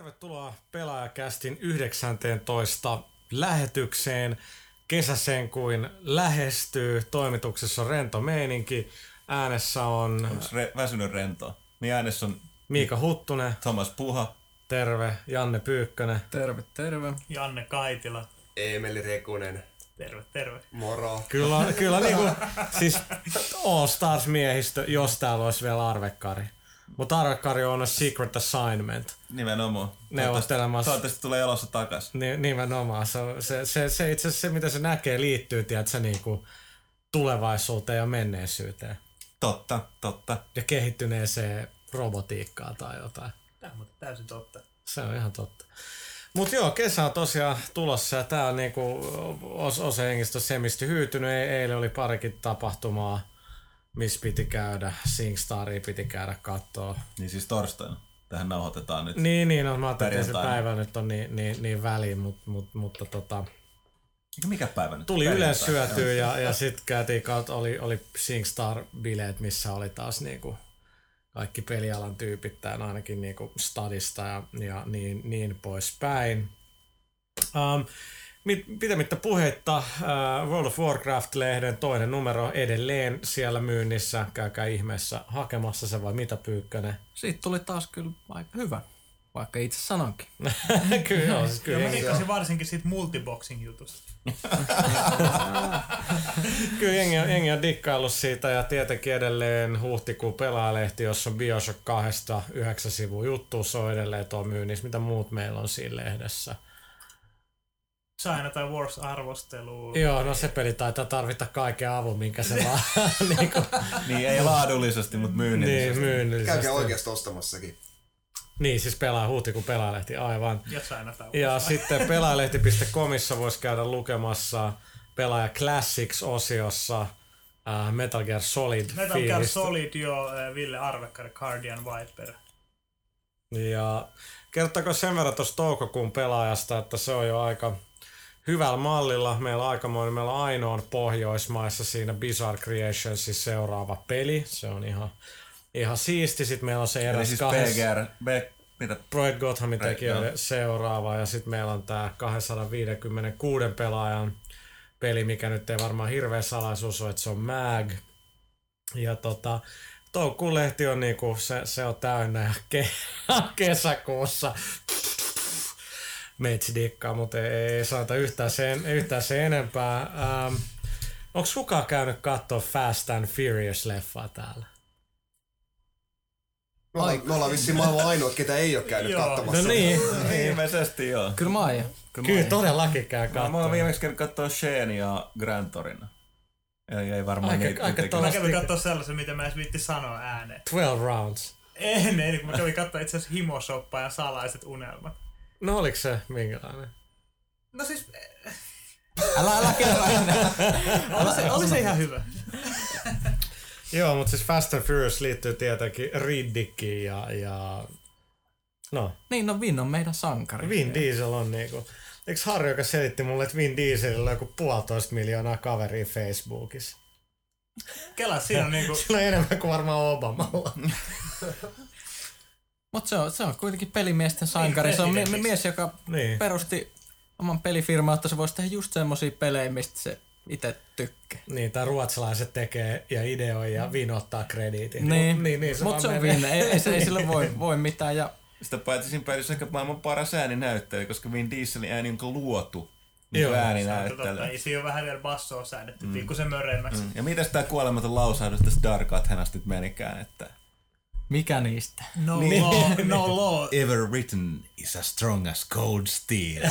Tervetuloa Pelaajakästin 19 lähetykseen. Kesäseen kuin lähestyy. Toimituksessa on rento meininki. Äänessä on... Onko re- väsynyt rentoa? Niin äänessä on Miika Huttunen. Thomas Puha. Terve. Janne Pyykkönen. Terve, terve. Janne Kaitila. Eemeli Rekunen. Terve, terve. Moro. Kyllä, kyllä niinku, siis All Stars miehistö, jos täällä olisi vielä arvekkari. Mutta arvekkari on a secret assignment. Nimenomaan. Neuvottelemassa. Toivottavasti tulee elossa takas. Ni, nimenomaan. Se, se, se, se itse asiassa se, mitä se näkee, liittyy tiedätkö, niinku tulevaisuuteen ja menneisyyteen. Totta, totta. Ja kehittyneeseen robotiikkaan tai jotain. Tämä on täysin totta. Se on ihan totta. Mutta joo, kesä on tosiaan tulossa ja tää on niinku os, osa hengistä semisti hyytynyt. E- eilen oli parikin tapahtumaa, missä piti käydä. Singstaria piti käydä kattoo. Niin siis torstaina. Tähän nauhoitetaan nyt. Niin, niin, no, mä ajattelin, että se päivä nyt on niin, niin, niin väliin, mutta mut, mutta tota, Mikä- päivä nyt? tuli yleensä syötyä ja, ja sitten käytiin kautta, oli, oli Singstar-bileet, missä oli taas niinku kaikki pelialan tyypit, tää ainakin niinku stadista ja, ja niin, niin poispäin. Um, pitämättä puheitta, uh, World of Warcraft-lehden toinen numero edelleen siellä myynnissä. Käykää ihmeessä hakemassa se vai mitä Pyykkönen? Siitä tuli taas kyllä aika hyvä, vaikka itse sanonkin. kyllä joo, siis Ja kyllä, mä jengi, dikkasin varsinkin siitä multiboxing jutusta. kyllä jengi, on, jengi on dikkaillut siitä ja tietenkin edelleen huhtikuun pelaajalehti, jossa on Bioshock 2 yhdeksän sivun juttu, se on edelleen tuo myynnissä. Mitä muut meillä on siinä lehdessä? China tai Wars arvostelu. Joo, no se peli taitaa tarvita kaiken avun, minkä se vaan niin, kuin, Niin, ei laadullisesti, mutta niin myynnillisesti. myynnillisesti. Käykää oikeasti ostamassakin. Niin, siis pelaa huhtikuun pelaajalehti, aivan. Ja China tai Ja sitten pelaajalehti.comissa voisi käydä lukemassa pelaaja Classics-osiossa äh, Metal Gear Solid Metal Gear fiilistä. Solid jo äh, Ville Arvekkari, Guardian Viper. Ja kertooko sen verran tuosta toukokuun pelaajasta, että se on jo aika hyvällä mallilla. Meillä on aikamoinen, meillä on ainoan Pohjoismaissa siinä Bizarre Creationsin seuraava peli. Se on ihan, ihan siisti. Sitten meillä on se Eli eräs siis kahdes- PGR, B, mitä? Project tekijöiden joo. seuraava ja sitten meillä on tämä 256 pelaajan peli, mikä nyt ei varmaan hirveä salaisuus ole, että se on MAG. Ja tota, toukokuun lehti on niinku, se, se on täynnä ja ke, kesäkuussa meitsi dikkaa, mutta ei, ei saata yhtään sen, yhtään sen enempää. Ähm, Onko kukaan käynyt katsoa Fast and Furious-leffaa täällä? Me ollaan, me ollaan vissiin maailman ainoa, ketä ei ole käynyt Joo. katsomassa. No niin, Ilmeisesti joo. Kyllä mä aion. Kyllä, kyllä todellakin käy Mä, mä oon katsoa. viimeksi käynyt katsoa Shane ja Grand Torino. Ei, ei varmaan Aika- niitä. aika Mä kävin katsoa sellaisen, mitä mä edes viitti sanoa ääneen. 12 rounds. En, ei, kun mä kävin katsoa itse asiassa himosoppa ja salaiset unelmat. No oliko se minkälainen? No siis, Älä, älä kerro enää. oli se, oli se ihan hyvä. Joo, mutta siis Fast and Furious liittyy tietenkin Riddickiin ja, ja no, Niin, no Vin on meidän sankari. Vin Diesel on niinku, eikö Harri, joka selitti mulle, että Vin Dieselillä on joku puolitoista miljoonaa kaveria Facebookissa? Kela, siinä on niinku, Sillä on enemmän kuin varmaan Obamalla. Mutta se on, se on kuitenkin pelimiesten sankari. Se on presidentiksi. mies, joka Niin. perusti oman pelifirman, että se voisi tehdä just semmosia pelejä, mistä se itse tykkää. Niin, tai ruotsalaiset tekee ja ideoi ja Vin ottaa krediitin. Niin, Mut- niin, niin se mutta se on. Vin. Ei, ei, se- ei sille voi, voi mitään. Ja Sitä paitsi siinä pelissä ehkä maailman paras ääninäyttely, koska Vin Dieselin ääni on luotu niin Joo, totta, ääninäyttely. ei siinä ole vähän vielä bassoa säädetty, mm. pikkusen möreimmäksi. Ja mitäs tää kuolematon lausahdus tässä Dark Athenasta nyt menikään, että mikä niistä? No Niin. law, no law. Ever written is as strong as cold steel.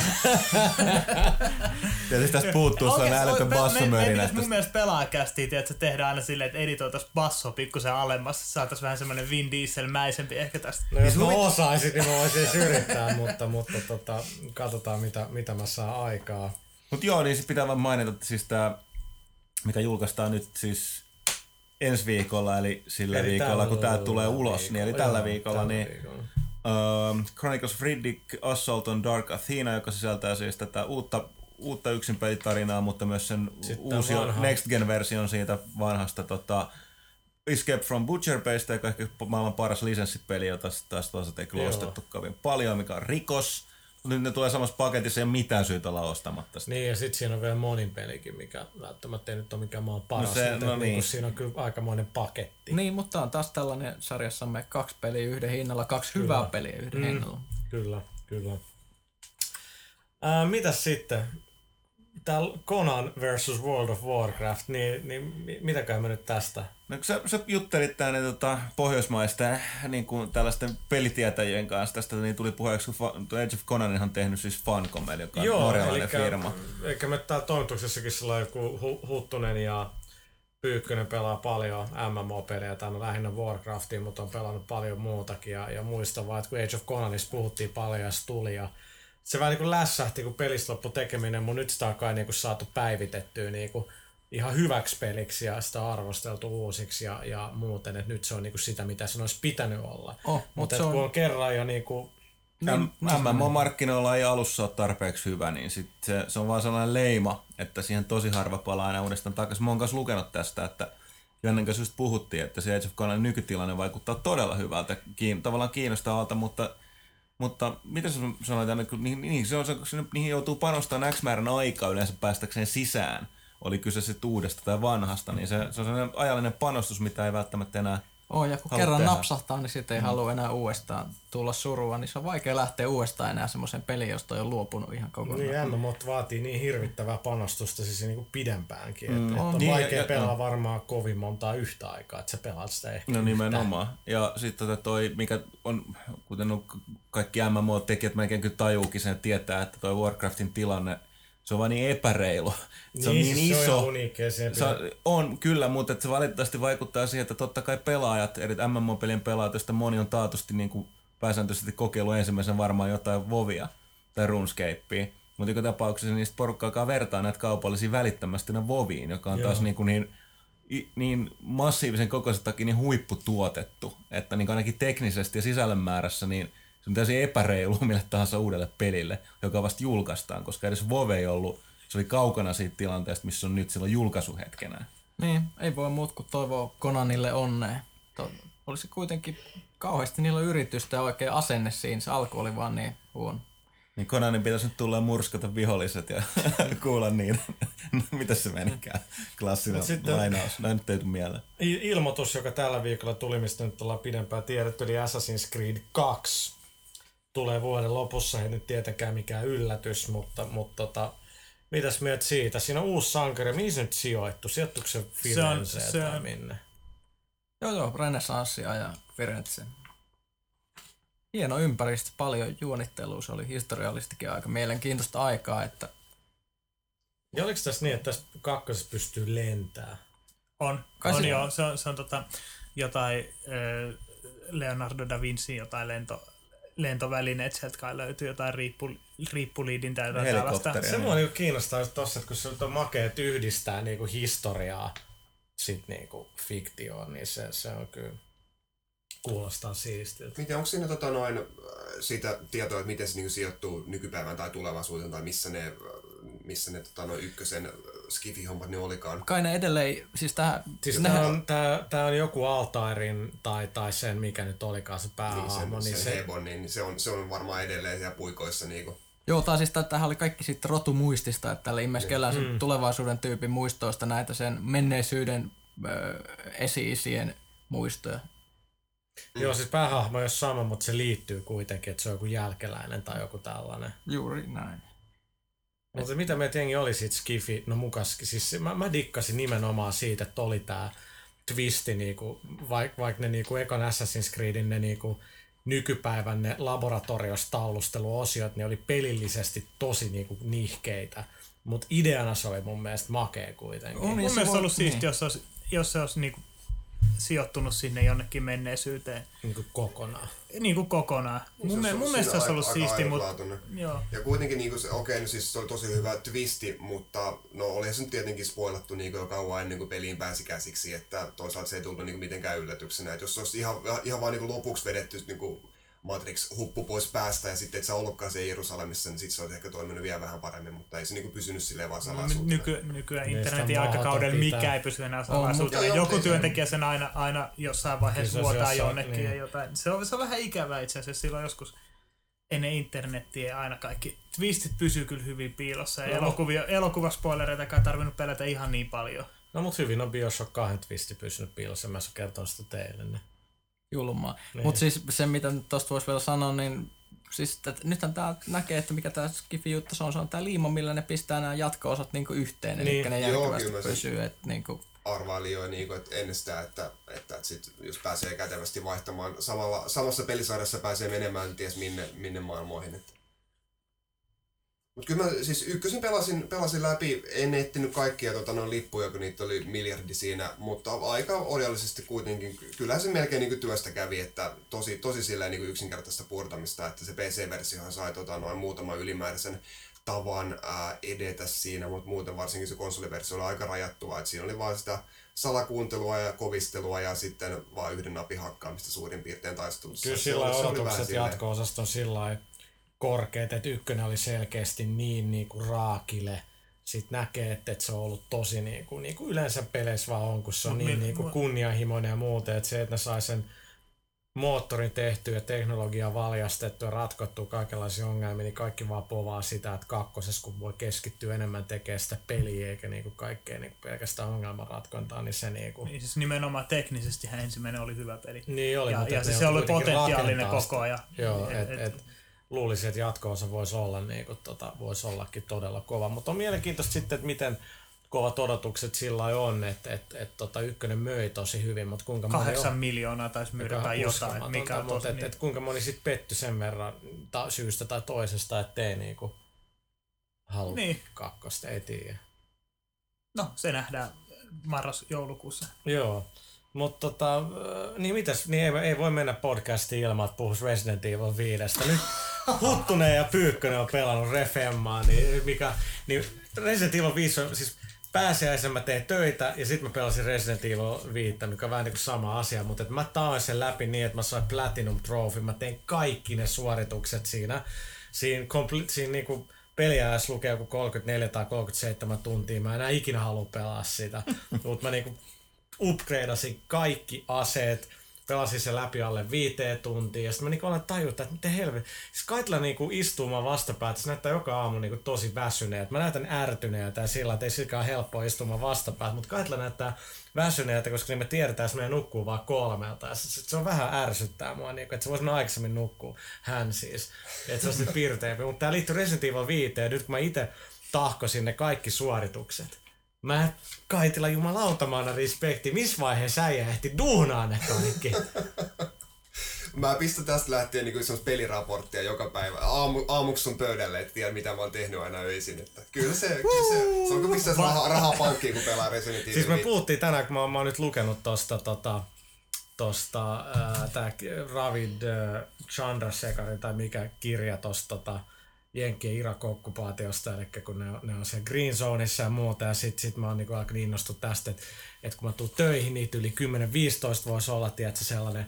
Tietysti tästä puuttuu sellainen älytön me- me- bassomörinä. Meidän että mun mielestä pelaajakästiin, että tehdään aina silleen, että editoitaisiin basso pikkusen alemmas. Saataisiin vähän semmoinen Vin Diesel-mäisempi ehkä tästä. No jos mä osaisin, niin mä voisin edes yrittää, mutta, mutta tota, katsotaan mitä, mitä mä saan aikaa. Mut joo, niin sit pitää vaan mainita, että siis tää, mikä julkaistaan nyt siis ensi viikolla, eli sillä Eli viikolla, kun tällä tulee ulos, niin eli viikolla, tällä joo, viikolla, tällä niin viikolla. Um, Chronicles of Riddick Assault on Dark Athena, joka sisältää siis tätä uutta, uutta yksinpelitarinaa, mutta myös sen Sitten uusi vanha. Next Gen-version siitä vanhasta tota, Escape from Butcher Base, joka on ehkä maailman paras lisenssipeli, jota taas toisaalta ei kyllä Joo. ostettu kovin paljon, mikä on rikos. Nyt ne tulee samassa paketissa, ei ole mitään syytä olla ostamatta sitä. Niin, ja sitten siinä on vielä monin pelikin, mikä välttämättä ei nyt ole mikään maan paras, No se- mutta no niinku niin. siinä on kyllä aikamoinen paketti. Niin, mutta on taas tällainen sarjassamme kaksi peliä yhden hinnalla, kaksi Kyllä. hyvää peliä yhden Mm. hinnalla. Kyllä, kyllä. Ää, mitäs sitten? Tää Conan versus World of Warcraft, niin, niin mi- mitäkään me nyt tästä? No, kun sä, sä juttelit tänne tota, pohjoismaisten niin kuin tällaisten pelitietäjien kanssa tästä, niin tuli puheeksi, kun Age of Conanin on tehnyt siis Funcom, joka on norjalainen firma. Eli me täällä toimituksessakin sillä on joku Hu- Huttunen ja Pyykkönen pelaa paljon MMO-pelejä, tämä on lähinnä Warcraftia, mutta on pelannut paljon muutakin. Ja, ja muistan vaan, että kun Age of Conanista puhuttiin paljon ja tuli ja se vähän niin kuin lässähti, kun pelistä loppui tekeminen, mutta nyt sitä on kai niin kuin saatu päivitettyä niin kuin ihan hyväksi peliksi ja sitä on arvosteltu uusiksi ja, ja muuten, että nyt se on niin kuin sitä, mitä sen olisi pitänyt olla. Oh, mutta et se kun on, on kerran jo niin kuin Niin, MMO-markkinoilla ei alussa ole tarpeeksi hyvä, niin sit se, se, on vaan sellainen leima, että siihen tosi harva palaa aina uudestaan takaisin. Mä oon kanssa lukenut tästä, että Jannen kanssa just puhuttiin, että se Age of Conanin nykytilanne vaikuttaa todella hyvältä, kiin, tavallaan kiinnostavalta, mutta mutta mitä sä sanoit, kun niihin, niihin, se on, se, se, niihin joutuu panostamaan X määrän aikaa yleensä päästäkseen sisään, oli kyse sitten uudesta tai vanhasta, niin se, se on sellainen ajallinen panostus, mitä ei välttämättä enää oh, ja kun kerran tehdä. napsahtaa, niin sitten ei halua enää uudestaan tulla surua, niin se on vaikea lähteä uudestaan enää semmoisen peliin, josta on luopunut ihan kokonaan. Niin, MMOt vaatii niin hirvittävää panostusta siis niin kuin pidempäänkin. Mm, että, on. että on Niin, vaikea ja- pelaa varmaan kovin montaa yhtä aikaa, että sä pelaat sitä ehkä No nimenomaan. Ja sitten tota toi, mikä on, kuten on kaikki MMO-tekijät melkein kyllä tajuukin sen, tietää, että toi Warcraftin tilanne, se on vaan niin epäreilu. Se on niin, siis Se on iso. uniikkea siihen Se on, on kyllä, mutta se valitettavasti vaikuttaa siihen, että totta kai pelaajat, eri MMO-pelien pelaajat, joista moni on taatusti niin kuin pääsääntöisesti kokeillut ensimmäisen varmaan jotain Vovia tai RuneScapea. Mutta joka tapauksessa niistä porukka alkaa vertaa näitä kaupallisia välittömästi ne Voviin, joka on Joo. taas niin, kuin niin, niin massiivisen kokoisensa takia niin huipputuotettu, että niin ainakin teknisesti ja sisällön määrässä niin se on täysin epäreilu mille tahansa uudelle pelille, joka vasta julkaistaan, koska edes Vove ei ollut, se oli kaukana siitä tilanteesta, missä on nyt silloin julkaisuhetkenä. Niin, ei voi muut kuin toivoa Konanille onnea. To, olisi kuitenkin kauheasti niillä yritystä ja oikein asenne siinä. Se alku oli vaan niin huono. Niin Konanin pitäisi nyt tulla murskata viholliset ja kuulla niin. no, mitäs se menikään? Klassinen sitten- lainaus. Näin nyt ei tule mieleen. Ilmoitus, joka tällä viikolla tuli, mistä nyt ollaan pidempään tiedetty, eli Assassin's Creed 2. Tulee vuoden lopussa, ei nyt tietenkään mikään yllätys, mutta, mutta tota, mitäs mieltä siitä? Siinä on uusi sankari, mihin se nyt sijoittu? Sijoittuuko se Firenzeen se tai on- minne? Joo, joo, renessanssia ja Firenze. Hieno ympäristö, paljon juonittelua. Se oli historiallistikin aika mielenkiintoista aikaa, että Ja oliko tässä niin, että tässä kakkosessa pystyy lentämään? On, Kai on se- joo. Se on, se on tota, jotain ö, Leonardo da Vinci jotain lento, lentovälineet, sieltä kai löytyy jotain riippu, riippuliidin tai jotain tällaista. Se mua niinku kiinnostaa tossa, että kun se on makea, että yhdistää niinku historiaa sit niinku fiktioon, niin se, se on kyllä kuulostaa siistiltä. Miten, onko siinä tota noin, äh, siitä tietoa, että miten se niinku sijoittuu nykypäivään tai tulevaisuuteen, tai missä ne, äh, missä ne tota noin ykkösen skifi-hommat ne olikaan? kai ne edelleen, siis tähän, Siis nehän- tää on, tää, tää on joku Altairin tai, tai sen, mikä nyt olikaan se Niin, päähahmo, sen, niin sen se, Hebon, niin se on, se on varmaan edelleen siellä puikoissa. Niinku. Joo, tai siis tämähän oli kaikki siitä rotumuistista, että tällä ilmeisesti sen tulevaisuuden tyypin muistoista näitä sen menneisyyden ö, esi-isien muistoja. joo siis päähahmo ei ole sama, mutta se liittyy kuitenkin, että se on joku jälkeläinen tai joku tällainen. Juuri näin. Mutta mitä me jengi oli siitä Skifi, no mukas, siis mä, mä dikkasin nimenomaan siitä, että oli tää twisti, niinku, vaikka vaik ne niinku ekan Assassin's Creedin ne niinku, nykypäivän ne laboratoriostaulusteluosiot, ne oli pelillisesti tosi niinku nihkeitä. Mutta ideana se oli mun mielestä makea kuitenkin. On, Mun se mielestä ollut siisti, niin. jos se olisi, jos se olisi niinku sijoittunut sinne jonnekin menneisyyteen. Niinku kokonaan. Niin kuin kokonaan. Mun, Se mun mielestä se olisi ollut aika- siisti, mutta joo. Ja kuitenkin niinku se, okei, no siis se oli tosi hyvä twisti, mutta no oli se nyt tietenkin spoilattu niinku jo kauan ennen kuin peliin pääsi käsiksi, että toisaalta se ei tullut niinku mitenkään yllätyksenä. Että jos se olisi ihan, ihan vaan niinku lopuksi vedetty niinku Matrix huppu pois päästä ja sitten et sä ollutkaan siellä Jerusalemissa, niin sitten se olisi ehkä toiminut vielä vähän paremmin, mutta ei se niinku pysynyt silleen vaan No, salaisuutena. nyky, nykyään internetin aikakaudella mikä ei pysy enää salaisuutena. mutta- Joku työntekijä sen aina, aina jossain vaiheessa Kyllä se vuotaa jossain- jonnekin niin. ja jotain. Se on, se on vähän ikävää itse asiassa silloin joskus ennen internettiä aina kaikki twistit pysyy kyllä hyvin piilossa. Ja No. elokuvia, elokuvaspoilereita ei tarvinnut pelätä ihan niin paljon. No mut hyvin on Bioshock 2 twisti pysynyt piilossa, mä oon kertonut sitä teille. Niin. Julmaa. Niin. Mutta siis se, mitä tuosta voisi vielä sanoa, niin siis että nythän tää näkee, että mikä tämä skifi juttu se on, se on tämä liima, millä ne pistää nämä jatko-osat niinku yhteen, Niin. eli ne Joo, järkevästi sen- pysyy. Et niinku, arvailin jo niin kuin, että ennen sitä, että, että, että sit, jos pääsee kätevästi vaihtamaan, samalla, samassa pelisarjassa pääsee menemään ties minne, minne maailmoihin. Että. Mut kyllä mä siis ykkösen pelasin, pelasin läpi, en etsinyt kaikkia tota, noin lippuja, kun niitä oli miljardi siinä, mutta aika orjallisesti kuitenkin. Kyllähän se melkein niin työstä kävi, että tosi, tosi silleen niin yksinkertaista puurtamista, että se PC-versiohan sai tota, noin muutaman ylimääräisen tavan ää, edetä siinä, mutta muuten varsinkin se konsoliversio oli aika rajattua, että siinä oli vain sitä salakuuntelua ja kovistelua ja sitten vain yhden napin hakkaamista suurin piirtein taistelussa. Kyllä sillä odotukset silleen- jatko-osasta on sillä lailla korkeat, että ykkönen oli selkeästi niin, niin kuin raakile. Sitten näkee, että, että se on ollut tosi niin kuin, niin kuin yleensä peleissä vaan on, kun se on Mut niin, mi- niin kuin kunnianhimoinen ja muuta. Että se, että ne sai sen moottorin tehtyä ja teknologiaa valjastettua ja ratkottua kaikenlaisia ongelmia, niin kaikki vaan povaa sitä, että kakkosessa kun voi keskittyä enemmän tekemään sitä peliä eikä niin kuin kaikkea niin kuin pelkästään ongelmanratkontaa, niin se niin kuin, Niin siis nimenomaan teknisesti ensimmäinen oli hyvä peli. niin oli, ja, mutta ja että se, se oli potentiaalinen koko ajan. Joo, Et- et, et- et, luulisin, että jatkoosa voisi olla niin kuin, tota, voisi ollakin todella kova. Mutta on mielenkiintoista sitten, että miten kovat odotukset sillä on, että et, et, tota, ykkönen möi tosi hyvin, mutta kuinka moni Kahdeksan on, miljoonaa taisi myydä tai jotain, mikä on mutta tosi et, niin. et, kuinka moni sitten petty sen verran ta, syystä tai toisesta, ettei niinku halua Niin. niin. kakkosta, ei tiedä. No, se nähdään marras-joulukuussa. Joo. Mutta tota, niin mitäs, niin ei, ei voi mennä podcastiin ilman, että puhuisi Resident Evil 5. Nyt Huttunen ja Pyykkönen on pelannut Refemmaa, niin, mikä, niin Resident Evil 5 on siis pääsiäisen mä tein töitä ja sitten mä pelasin Resident Evil 5, mikä on vähän niin kuin sama asia, mutta että mä taoin sen läpi niin, että mä sain Platinum Trophy, mä tein kaikki ne suoritukset siinä, siinä, kompli- siinä niin kuin peliajassa lukee joku 34 tai 37 tuntia, mä en enää ikinä halua pelaa sitä, mutta mä niinku upgradeasin kaikki aseet, pelasin sen läpi alle viiteen tuntiin, ja sitten mä niinku aloin tajuta, että miten helvetti. Siis Kaitla niinku istuu mun vastapäätä, se näyttää joka aamu niinku tosi väsyneeltä. Mä näytän ärtyneeltä ja sillä, että ei silläkään helppoa mun vastapäätä, mutta Kaitla näyttää väsyneeltä, koska niin me tiedetään, että se menee nukkuu vaan kolmelta. Ja se, se on vähän ärsyttää mua, niinku, että se voisi mennä aikaisemmin nukkuu. Hän siis. Että se on sitten pirteempi. Mutta tää liittyy Resident Evil 5, ja nyt kun mä itse tahkosin ne kaikki suoritukset, Mä Kaitila jumalauta, mä annan respekti. Missä vaiheessa äijä ehti duunaa ne kaikki? Mä pistän tästä lähtien niin semmoista peliraporttia joka päivä. Aamu, aamuksi sun pöydälle, et tiedä mitä mä oon tehnyt aina öisin. Että kyllä se, kyllä se, se on kuin pistää rahaa, rahaa pankkiin, kun pelaa Resident Evil siis me 5. puhuttiin tänään, kun mä, oon- mä oon nyt lukenut tosta, tota, tosta ää, tää Ravid äh, Chandrasekharin tai mikä kirja tosta tota, Jenkkien Irak-okkupaatiosta, eli kun ne on, ne on siellä Green Zoneissa ja muuta, ja sit, sit mä oon niinku alkanut innostua tästä, että et kun mä tuun töihin, niitä yli 10-15 voisi olla, tiedätkö, sellainen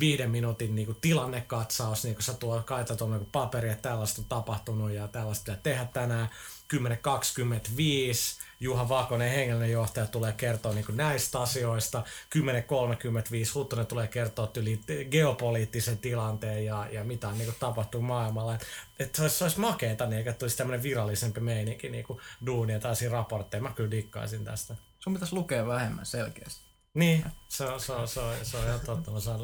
viiden minuutin niinku tilannekatsaus, niin kun sä tuo kaita tuolla niinku paperi, että tällaista on tapahtunut ja tällaista pitää tehdä tänään. 10.25 Juha Vakonen, hengellinen johtaja, tulee kertoa niin näistä asioista. 10.35 Huttunen tulee kertoa yli geopoliittisen tilanteen ja, ja mitä on niin tapahtuu maailmalla. Että et se, olisi, se olisi makeeta, niin, että tulisi tämmöinen virallisempi meininki niin duunia tai raportteja. Mä kyllä dikkaisin tästä. sun pitäisi lukea vähemmän selkeästi. Niin, se on, se on, se on, se on ihan totta, mä saan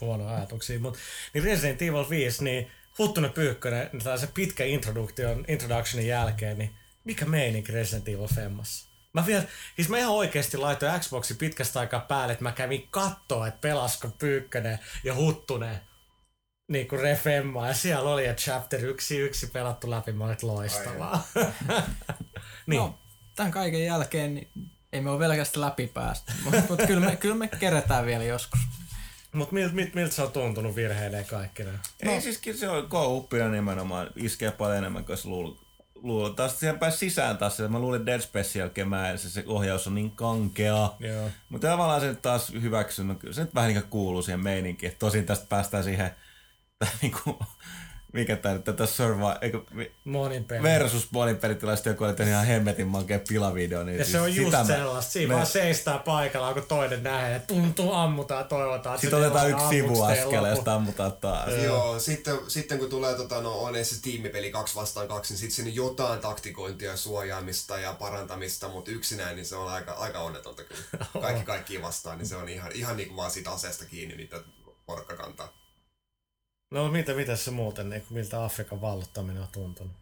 huono ajatuksia. Mutta niin Resident Evil 5, niin Huttunen Pyykkönen, tai se pitkä introduction, introductionin jälkeen, niin mikä meininki Resident Evil Femmassa? Mä vielä, siis mä ihan oikeasti laitoin Xboxi pitkästä aikaa päälle, että mä kävin kattoa, että pelasko Pyykkönen ja Huttunen niin kuin Refemma, ja siellä oli, että chapter 1 yksi pelattu läpi, mä olin loistavaa. niin. No, tämän kaiken jälkeen niin ei me ole vielä läpi päästä, mutta mut kyllä, me, kyllä me kerätään vielä joskus. Mutta miltä milt, milt se on tuntunut virheilee kaikki nämä? Ei siis kyllä se on co nimenomaan, iskee paljon enemmän kuin luullut. luullut. Taas siihen pääsi sisään taas, että mä luulin että Dead Space jälkeen mä en, se, se ohjaus on niin kankea. Joo. Mutta tavallaan se nyt taas hyväksyn, no se nyt vähän niin kuin kuuluu siihen meininkiin. Tosin tästä päästään siihen tää niinku, mikä tää nyt, tätä Survive, eikö, mi- Monin peli. versus monipelitilasta joku oli tehnyt ihan hemmetin mankeen pilavideo. Niin ja siis se on just sellaista. Siinä me- vaan seistää paikallaan, kun toinen nähdään, että tuntuu, ammutaan, toivotaan. että Sitten otetaan yksi sivuaskel ja sitten ammutaan taas. Joo, sitten, sitten kun tulee tota, no, on se tiimipeli kaksi vastaan kaksi, niin sitten sinne jotain taktikointia, suojaamista ja parantamista, mutta yksinään niin se on aika, aika onnetonta kyllä. Kaikki kaikkiin vastaan, niin se on ihan, ihan niin kuin vaan siitä aseesta kiinni, mitä porukka kantaa. No mitä, mitä se muuten, niin, miltä Afrikan vallottaminen on tuntunut?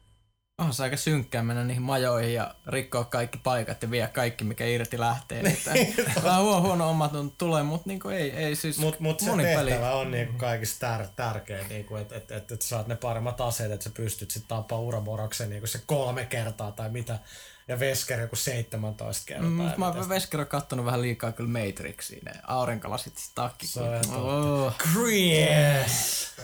Onhan se aika synkkää mennä niihin majoihin ja rikkoa kaikki paikat ja vie kaikki, mikä irti lähtee. Että Vähän huono, huono omat tulee, mutta niinku ei, ei siis Mutta mut se monin peli- tehtävä on niinku kaikista tär, tärkein, niinku, että et, et, et saat ne paremmat aseet, että sä pystyt sitten tappaa Uraboroksen niinku se kolme kertaa tai mitä. Ja Vesker joku 17 kertaa. Mm, mä oon Vesker on kattonut vähän liikaa kyllä Matrixia, ne aurinkolasit sit takki. Se on oh. Chris!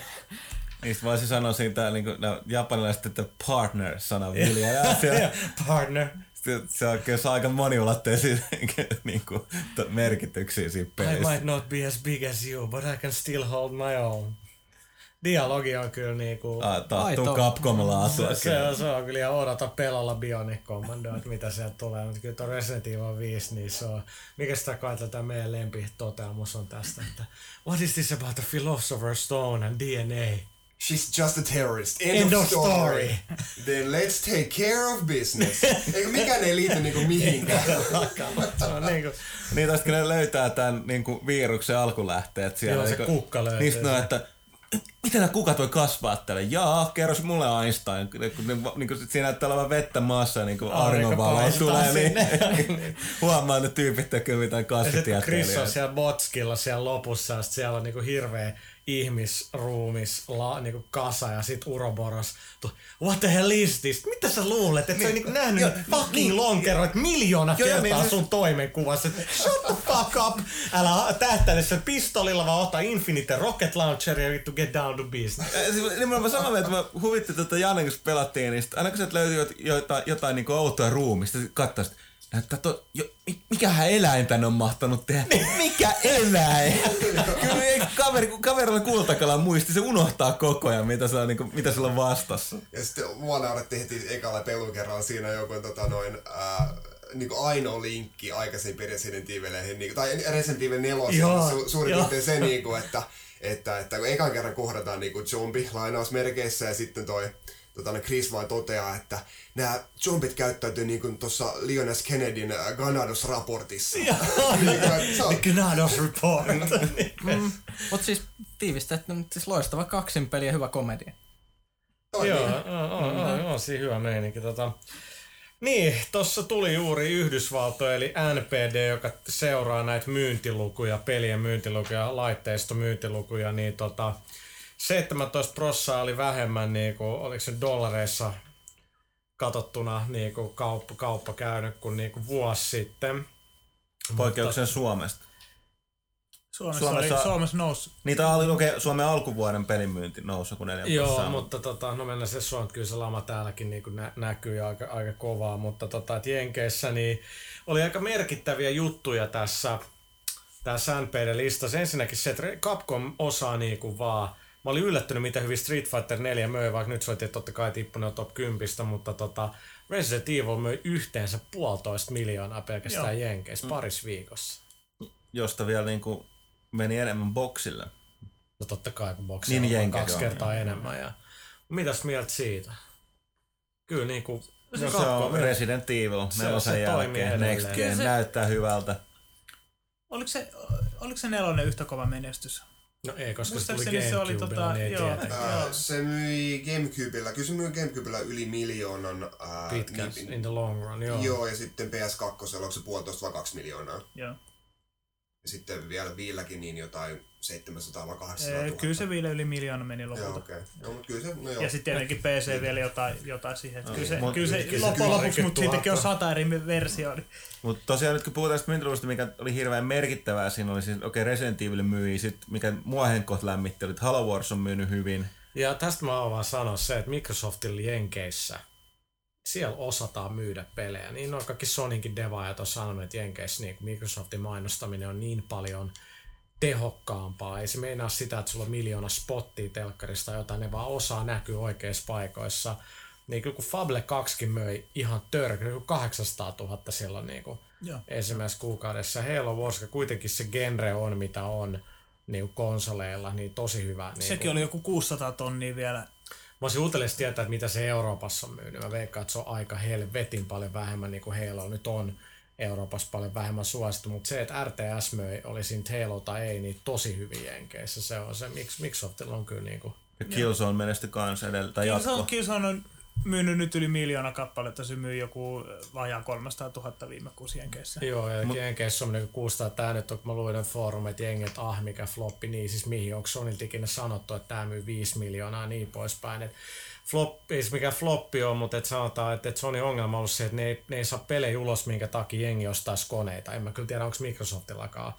Niistä voisi sanoa siitä niin kuin, no, japanilaiset, että partner-sana viljellä. Partner. se, se on kyllä saa aika moniulotteisia niin kuin, merkityksiä siinä I pelissä. might not be as big as you, but I can still hold my own. Dialogi on kyllä niinku... Aito. Capcomilla asua. Se, on, se on kyllä ihan odota pelalla Bionic Commando, että mitä sieltä tulee. Mutta kyllä tuo Resident Evil 5, niin se on... Mikä sitä kai tätä meidän lempi toteamus on tästä, että What is this about the Philosopher's Stone and DNA? She's just a terrorist. End, End of, of story. story. Then let's take care of business. Eikö mikään ei liity niinku mihinkään. Niinku... Niin tästä kun ne löytää tämän niin kuin, viruksen alkulähteet siellä. Joo, se niin kuin- kukka löytyy Niistä no, että miten nämä kukat voi kasvaa tälle? Jaa, kerro se mulle Einstein. Kun ne, niin kuin, siinä näyttää olevan vettä maassa, niin kuin auringonvalo tulee, niin huomaa, että tyypit tekee mitään Ja sitten Chris on kasvitieteilijöitä. siellä Botskilla siellä lopussa, ja siellä on niinku hirveä ihmisruumis la, niinku kasa, ja sit Uroboros, what the hell is this? Mitä sä luulet, että sä niinku nähnyt niitä fucking lonkeroit miljoona Joo, joo, kertaa niin se- sun toimenkuvassa? Shut the fuck up! Älä tähtäile sen pistolilla, vaan ota Infinite Rocket Launcher ja vittu get down to business. Siis Niin mä sanon, että mä huvitti tätä Janne, kun pelattiin, niin sit aina kun sieltä löytyi jot- jotain, jotain niin outoa ruumista, sit että to, jo, mi- mikähän eläin tän on mahtanut tehdä? Mikä eläin? Kyllä ei kaveri, kun kaverilla kultakala muisti, se unohtaa koko ajan, mitä, se on, niin kuin, mitä sillä on vastassa. Ja sitten mua nauratti heti ekalla pelukerralla siinä joku tota noin, ää, niin ainoa linkki aikaisempiin Resident Evileihin, niin, tai Resident Evil 4 Joo, su, suurin piirtein se, niin kuin, että, että, että kun ekan kerran kohdataan niin zombi lainausmerkeissä ja sitten toi tota, no Chris vaan toteaa, että nämä zombit käyttäytyy niin kuin tuossa Leon S. Kennedyn äh, Granados-raportissa. niin kuin, että se on, Gnados Report. Mm, Mutta siis tiivistetty, siis loistava kaksinpeli ja hyvä komedia. toi Joo, niin. on, on, on, on siinä hyvä meininki. Tota. Niin, tuossa tuli juuri Yhdysvalto eli NPD, joka seuraa näitä myyntilukuja, pelien myyntilukuja, laitteistomyyntilukuja, niin tota, 17 prossaa oli vähemmän, niin kuin, oliko se dollareissa katsottuna niin kuin kauppa, kauppa käynyt kuin, niin kuin vuosi sitten. Poikkeuksen Suomesta. Suomessa, Suomessa- oli, Suomessa nousi. Niitä oli okay, Suomen alkuvuoden pelimyynti nousu kuin 4 Joo, prosenttia. mutta tota, no mennään se suon, että kyllä se lama täälläkin niin nä- näkyy aika, aika kovaa, mutta tota, et Jenkeissä niin oli aika merkittäviä juttuja tässä, tässä NPD-listassa. Ensinnäkin se, että Capcom osaa niin kuin vaan, mä olin yllättynyt, miten hyvin Street Fighter 4 möi, vaikka nyt soitiin, että totta kai tippunut top 10, mutta tota, Resident Evil möi yhteensä puolitoista miljoonaa pelkästään Joo. Jenkeissä paris viikossa. Josta vielä niin kuin meni enemmän boksille. No totta kai, kun boksi Niin, on kaksi on, kertaa enemmän. Ja... Mitäs mieltä siitä? Kyllä niin kuin... No se on Resident Evil Se- nelosen se jälkeen. Next. Gen Se- näyttää hyvältä. Oliko se, oliko se nelonen yhtä kova menestys? No ei, koska se tuli Muistaakseni se oli Gamecubella, tota- niin ei joo. Ää, se myi Gamecubella, kyllä se myi Gamecubella yli miljoonan. Ää, Pitkän, niin- in the long run, joo. Joo, ja sitten PS2 onko se puolitoista vai kaksi miljoonaa. Joo. Ja sitten vielä viilläkin niin jotain 700 vai 800 Ee, 000. Kyllä se vielä yli miljoona meni Joo, lopulta. okei. Okay. No, mutta kyllä se, no joo. Ja sitten tietenkin PC vielä jotain, jotain siihen. Kyllä se, Mut- kyllä se kyllä se loppujen lopuksi, 10 mutta 000. siitäkin on sata eri versioita. Mutta tosiaan nyt kun puhutaan tästä myyntiluvusta, mikä oli hirveän merkittävää, siinä oli siis, okei, okay, Resident Evil myi, sit, mikä mua henkot lämmitti, oli, että Halo Wars on myynyt hyvin. Ja tästä mä haluan vaan sanoa se, että Microsoftilla Jenkeissä, siellä osataan myydä pelejä. Niin on kaikki Sonicin devaajat on sanonut, että Jenkeissä niin Microsoftin mainostaminen on niin paljon tehokkaampaa. Ei se meinaa sitä, että sulla on miljoona spottia telkkarista jotain, ne vaan osaa näkyy oikeissa paikoissa. Niin kyllä kun Fable 2 möi ihan törkeä, 800 000 silloin niin kuin Joo. ensimmäisessä kuukaudessa. Halo Wars, kuitenkin se genre on mitä on niin kuin konsoleilla, niin tosi hyvä. Niin Sekin oli joku 600 tonnia vielä. Mä olisin utelias tietää, että mitä se Euroopassa on myynyt. Mä veikkaan, että se on aika helvetin paljon vähemmän, niin kuin Halo nyt on Euroopassa paljon vähemmän suosittu, mutta se, että RTS möi, oli siinä Halo tai ei, niin tosi hyvin Jenkeissä. Se on se, miksi Microsoftilla on kyllä niin kuin, Ja Killzone menestyi kanssa edellä, tai Killzone, jatko. Killzone on myynyt nyt yli miljoona kappaletta, se myy joku vajaa 300 000 viime kuusi Jenkeissä. Joo, ja Mut, Jenkeissä on niinku 600 tää nyt, on, kun mä luin ne foorumit, jengi, että ah, mikä floppi, niin siis mihin, onko Sonilta ikinä sanottu, että tämä myy 5 miljoonaa, niin poispäin. Et flop, ei se mikä floppi on, mutta et sanotaan, että et Sony ongelma on ollut se, että ne ei, ne ei saa pelejä ulos, minkä takia jengi ostaisi koneita. En mä kyllä tiedä, onko Microsoftillakaan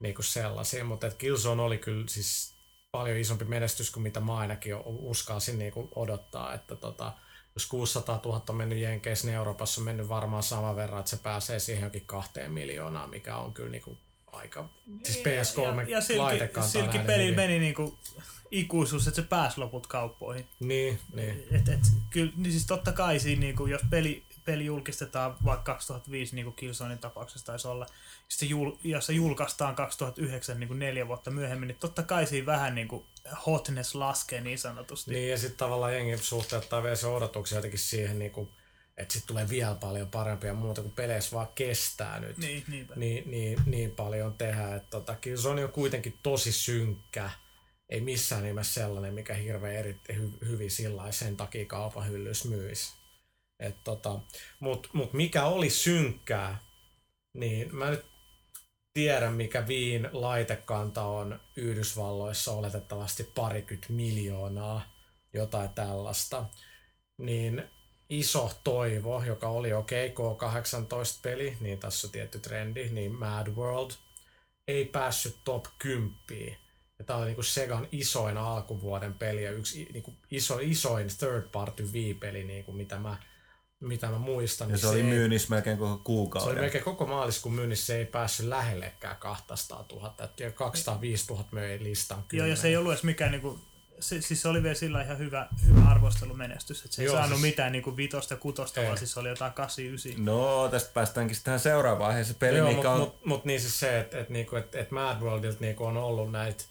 niinku sellaisia, mutta et Killzone oli kyllä siis paljon isompi menestys kuin mitä mä ainakin uskalsin niinku odottaa, että tota, jos 600 000 on mennyt Jenkeissä, niin Euroopassa on mennyt varmaan sama verran, että se pääsee siihen johonkin kahteen miljoonaan, mikä on kyllä niinku aika, siis PS3 ja, ja silki, silki peli hyvin. meni niinku ikuisuus, että se pääsi loput kauppoihin. Niin, niin. Et, et, kyllä, niin siis totta kai siinä, niinku, jos peli, peli julkistetaan vaikka 2005, niin kuin Killzonein tapauksessa taisi olla, sitten jul, jos se julkaistaan 2009, niin kuin neljä vuotta myöhemmin, niin totta kai siinä vähän niin kuin hotness laskee niin sanotusti. Niin, ja sitten tavallaan jengi suhteuttaa vielä se odotuksia jotenkin siihen, niinku, että sitten tulee vielä paljon parempia muuta, kun peleissä vaan kestää nyt. Niin, niinpä. niin, niin, niin paljon tehdä. Että tota, Killzone on kuitenkin tosi synkkä. Ei missään nimessä sellainen, mikä hirveän eri, hy, hyvin sillä sen takia kaupan hyllys myisi. Tota, Mutta mut mikä oli synkkää, niin mä nyt tiedän, mikä Viin laitekanta on Yhdysvalloissa oletettavasti parikymmentä miljoonaa, jotain tällaista. Niin iso toivo, joka oli okei, okay, K18-peli, niin tässä on tietty trendi, niin Mad World ei päässyt top 10. Ja tämä oli niinku Segan isoin alkuvuoden peli ja yksi niinku iso, isoin third party V-peli, niinku mitä, mä, mitä mä muistan. Ja niin se oli ei- myynnissä melkein koko se oli kuukauden. melkein koko maaliskuun myynnissä, se ei päässyt lähellekään 200 000. Ja 205 000 möi listan Joo, kymmenen. ja se ei ollut edes mikään niinku, se, siis se oli vielä sillä ihan hyvä, hyvä arvostelumenestys, että se ei Joo, saanut siis- mitään niinku vitosta, kutosta, Ei. vaan siis se oli jotain 89. No, tästä päästäänkin sitten tähän seuraavaan aiheeseen. Peli, Joo, mutta on... mut, mut niin siis se, että et, niinku, et, et Mad Worldilta niinku on ollut näitä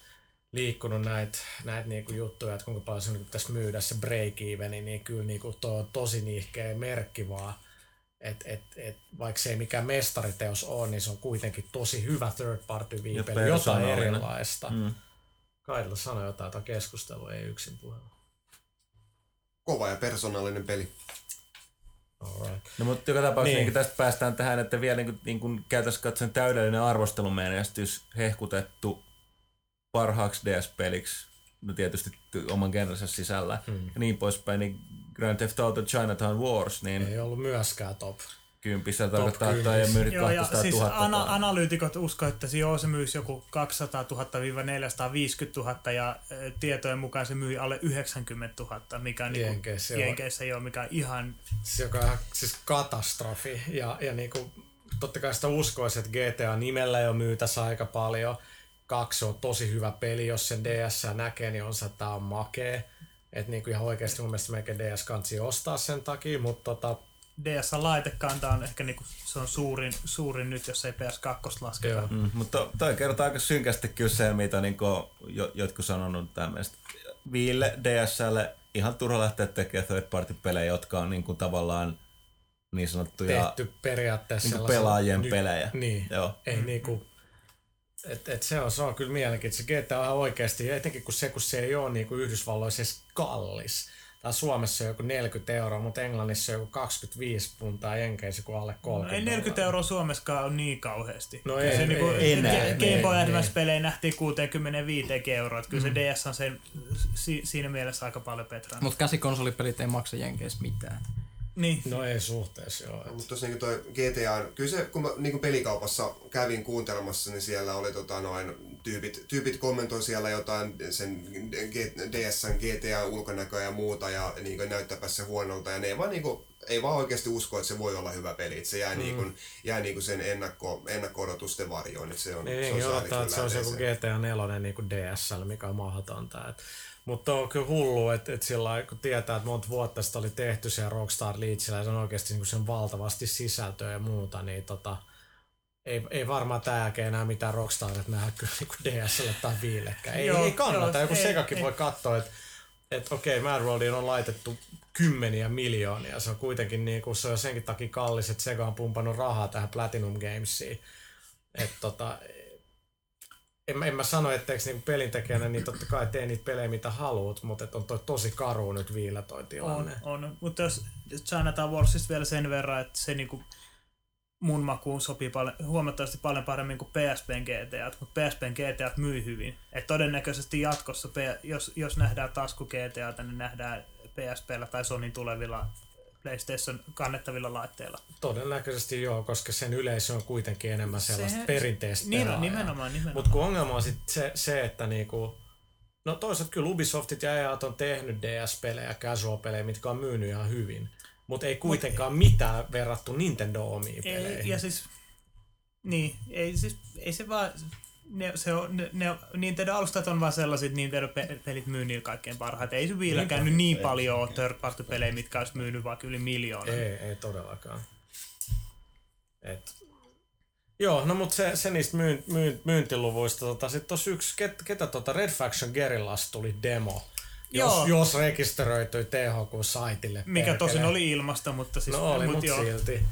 liikkunut näitä näit niinku juttuja, että kuinka paljon se niinku pitäisi myydä se break eveni, niin kyllä niinku tuo on tosi niihkeä merkki vaan. Et, et, et, vaikka se ei mikään mestariteos ole, niin se on kuitenkin tosi hyvä third party viipeli, jotain erilaista. Mm. Kaidilla sanoi jotain, tämä keskustelu ei yksin puhelu. Kova ja persoonallinen peli. Alright. No mutta joka tapauksessa Niin. niin. tästä päästään tähän, että vielä niin kuin, niin kuin käytäisiin katsoen täydellinen arvostelumenestys hehkutettu parhaaksi DS-peliksi, no tietysti oman genrensä sisällä Hmm. ja niin poispäin, niin Grand Theft Auto Chinatown Wars, niin Ei ollut myöskään top. kympissä tarkoittaa, että ei myynyt Joo, ja 200 siis 000. ana- analyytikot uskoo, että se, joo, se myisi joku 200 000-450 000 ja ö, tietojen mukaan se myi alle 90 000, mikä on niinku- Jenkeissä, joo. Jenkeissä joo, mikä on ihan siis joka on siis katastrofi. Ja, ja niinku, totta kai sitä uskoisi, että GTA nimellä jo myytäisi aika paljon. Kaksi on tosi hyvä peli, jos sen DS näkee, niin on se, että on makee. Että niinku ihan oikeasti mun mielestä melkein DS kansi ostaa sen takia, mutta tota, DS-laitekanta on ehkä niinku, se on suurin, suurin nyt, jos ei PS2 lasketa. joo. Mm, mutta toi kertoo aika synkästi kyllä se, mitä niin jo, jotkut sanonut tämmöistä. Viille DSL ihan turha lähteä tekemään third party pelejä, jotka on niin kuin tavallaan niin sanottuja tehty periaatteessa niin kuin sellaisen- pelaajien ny- pelejä. Niin. Joo. Ei niinku, et, et se, on, se on kyllä mielenkiintoista. Se GTA on oikeasti, etenkin kun se, kun se ei ole niinku Yhdysvalloissa edes kallis. Tai Suomessa on joku 40 euroa, mutta Englannissa on joku 25 puntaa, Jenkeissä kuin alle 30 No ei 40 dollaria. euroa Suomessakaan ole niin kauheasti. No Kyllä ei, se ei, niinku, ei enää, Ga- Game Boy Advance-pelejä nähtiin 65 euroa. että Kyllä se DS on sen, si, siinä mielessä aika paljon petrannut. Mutta käsikonsolipelit ei maksa Jenkeissä mitään. Niin. No ei suhteessa, joo. Et. Mutta tosiaan toi GTA, kyllä se, kun mä niin pelikaupassa kävin kuuntelemassa, niin siellä oli tota, noin, tyypit, tyypit kommentoi siellä jotain sen DSn GTA-ulkonäköä ja muuta, ja niin näyttäpä se huonolta, ja ne ei vaan, niin kuin, ei vaan oikeasti usko, että se voi olla hyvä peli, että se jää, mm. niin kuin, jää niin kuin sen ennakko, ennakko-odotusten varjoon, että se on, niin, se on odottaa, että se on joku GTA 4 niin kuin DSL, mikä on mahdotonta. Et, mutta on kyllä hullu, että et sillä kun tietää, että monta vuotta sitä oli tehty siellä Rockstar Leadsillä ja se on oikeasti niin sen valtavasti sisältöä ja muuta, niin tota, ei, ei varmaan tämä jälkeen enää mitään Rockstarit nähdä kyllä niin DSL tai viillekään. Ei, joo, ei kannata, joku sekakin ei. voi katsoa, että et okei, okay, Mad Worldiin on laitettu kymmeniä miljoonia. Se on kuitenkin niin kuin, se on senkin takia kallis, että Sega on pumpannut rahaa tähän Platinum Gamesiin. Että tota, en, en mä sano, etteikö niinku pelintekijänä, niin totta kai tee niitä pelejä mitä haluat, mutta on toi tosi karu nyt viillä toi tilanne. On, on. mutta jos Chinatown Warsista vielä sen verran, että se niinku mun makuun sopii paljon, huomattavasti paljon paremmin kuin PSPn GTA, mutta PSPn GTA myy hyvin. Et todennäköisesti jatkossa, jos, jos nähdään tasku GTA, niin nähdään PSPllä tai Sonin tulevilla PlayStation kannettavilla laitteilla. Todennäköisesti joo, koska sen yleisö on kuitenkin enemmän sellaista se, perinteistä niin, pelaajaa. nimenomaan, nimenomaan. Mutta kun ongelma on sit se, se, että niinku, no toisaalta kyllä Ubisoftit ja EA on tehnyt DS-pelejä, casual-pelejä, mitkä on myynyt ihan hyvin. Mutta ei kuitenkaan Mut, mitään verrattu Nintendo omiin peleihin. Ja siis, niin, ei, siis, ei se vaan, ne, se on, ne, ne, Nintendo-alustat on vaan sellaiset, Nintendo-pelit myy niillä kaikkein parhaiten. Ei se vielä käynyt niin paljon third party pelejä, mitkä olisi myynyt vaikka yli miljoona. Ei, ei todellakaan. Et, joo, no mutta se, se niistä myyn, myyn, myyntiluvuista. Tota, Sitten tuossa yksi, ket, ketä tota Red Faction Guerrillas tuli demo. Jos, joo. jos rekisteröityi THQ-saitille. Mikä perkele. tosin oli ilmasta, mutta siis... No oli, mutta mut silti.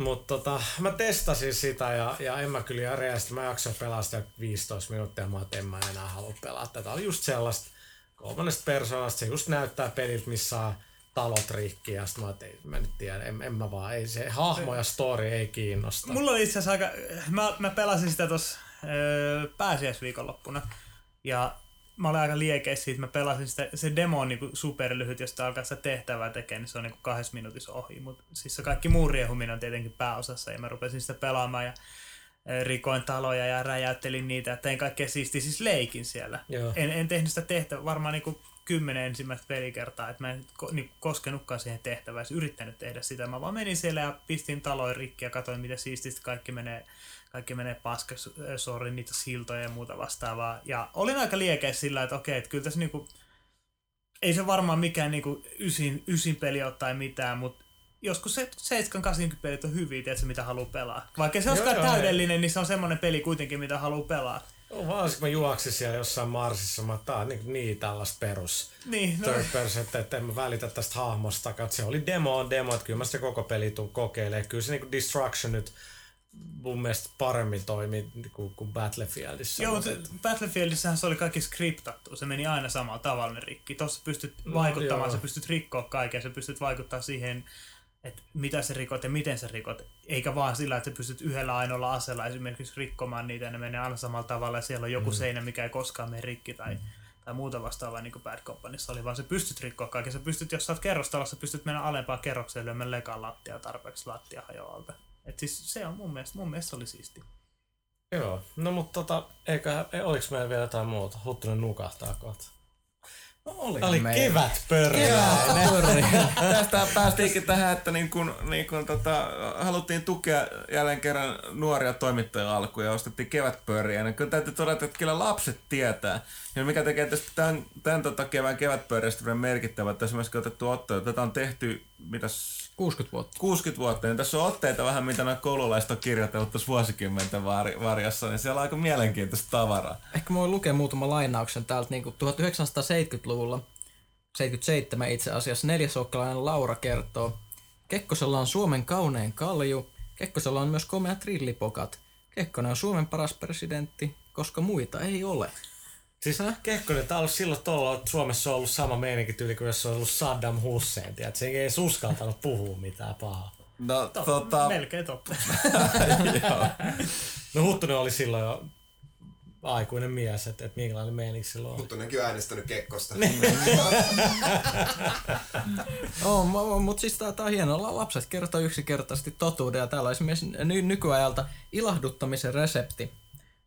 Mutta tota, mä testasin sitä ja, ja en mä kyllä järeästi. Mä jaksoin pelaa sitä 15 minuuttia, mä en mä enää halua pelaa. Tätä oli just sellaista kolmannesta persoonasta. Se just näyttää pelit, missä on talot rikki ja sitten mä tein, mä nyt tiedän, en, en mä vaan, ei se hahmo ja story ei kiinnosta. Mulla oli itse asiassa aika, mä, mä pelasin sitä tuossa pääsiäisviikonloppuna ja mä olin aika liekeissä siitä, mä pelasin sitä, se demo on niinku superlyhyt, jos alkaa sitä tehtävää tekemään, niin se on niinku kahdessa minuutissa ohi, mutta siis se kaikki muu riehuminen on tietenkin pääosassa, ja mä rupesin sitä pelaamaan, ja rikoin taloja ja räjäyttelin niitä, ja tein kaikkea siistiä, siis leikin siellä. En, en tehnyt sitä tehtävää, varmaan niinku kymmenen ensimmäistä pelikertaa, että mä en niin koskenutkaan siihen tehtävään, yrittänyt tehdä sitä. Mä vaan menin siellä ja pistin taloja rikki ja katsoin, miten siististi kaikki menee kaikki menee paskaksi, sorry, niitä siltoja ja muuta vastaavaa. Ja olin aika liekeä sillä, että okei, että kyllä tässä niinku, ei se varmaan mikään niinku ysin, ysin peli ole tai mitään, mutta joskus se 7-80 pelit on hyviä, tiedätkö, mitä haluaa pelaa. Vaikka se olisikaan täydellinen, ei. niin se on semmoinen peli kuitenkin, mitä haluaa pelaa. No, vaan kun mä juoksin siellä jossain Marsissa, mä tää niin, niin tällaista perus niin, no. third person, että, että en mä välitä tästä hahmosta. Se oli demo on demo, että kyllä mä sitä koko peli tuun kokeilemaan. Kyllä se niin Destruction nyt mun mielestä paremmin toimi kuin, kuin Battlefieldissä. Joo, mutta Battlefieldissähän se oli kaikki skriptattu. Se meni aina samalla tavalla ne rikki. Tuossa pystyt no, vaikuttamaan, sä pystyt rikkoa kaiken, sä pystyt vaikuttaa siihen, että mitä sä rikot ja miten sä rikot. Eikä vaan sillä, että sä pystyt yhdellä ainoalla aseella esimerkiksi rikkomaan niitä ja ne menee aina samalla tavalla ja siellä on joku mm. seinä, mikä ei koskaan mene rikki tai, mm. tai muuta vastaavaa niin kuin Bad Companyssa oli, vaan sä pystyt rikkoa kaiken. Sä pystyt, jos sä oot kerrostalossa, pystyt mennä alempaan kerrokseen lyömään lekan lattia tarpeeksi lattia hajoalta. Et siis se on mun mielestä, mun mielestä oli siisti. Joo, no mutta tota, eikä, oliko meillä vielä jotain muuta? Huttunen nukahtaa kohta. No oli, oli kevät Tästä päästiinkin tähän, että niin kun, niin kun tota, haluttiin tukea jälleen kerran nuoria toimittajia alkuja ja ostettiin kevätpörriä. Ja kyllä täytyy todeta, että kyllä lapset tietää. Ja mikä tekee tästä tämän, tämän tota kevään kevätpörristä merkittävä, että esimerkiksi otettu otto, tätä on tehty, mitäs 60 vuotta. 60 vuotta, niin tässä on otteita vähän, mitä nämä koululaiset on kirjoitellut tuossa vuosikymmenten varjassa, niin siellä on aika mielenkiintoista tavaraa. Ehkä mä voin lukea muutaman lainauksen täältä niin 1970-luvulla, 77 itse asiassa, neljäsokkalainen Laura kertoo, Kekkosella on Suomen kaunein kalju, Kekkosella on myös komea trillipokat. Kekkonen on Suomen paras presidentti, koska muita ei ole. Siis Kekkonen, tää on ollut silloin tuolla, että Suomessa on ollut sama meininki tyyli kuin jos on ollut Saddam Hussein, tiedät, se ei uskaltanut puhua mitään pahaa. No, to, tota... Melkein totta. no Huttunen oli silloin jo aikuinen mies, että, että minkälainen meininki silloin oli. Mutta onkin jo äänestänyt Kekkosta. Oh, mutta siis tää, tää on hienoa. Lapset kertoo yksinkertaisesti totuuden ja täällä on esimerkiksi ny- nykyajalta ilahduttamisen resepti.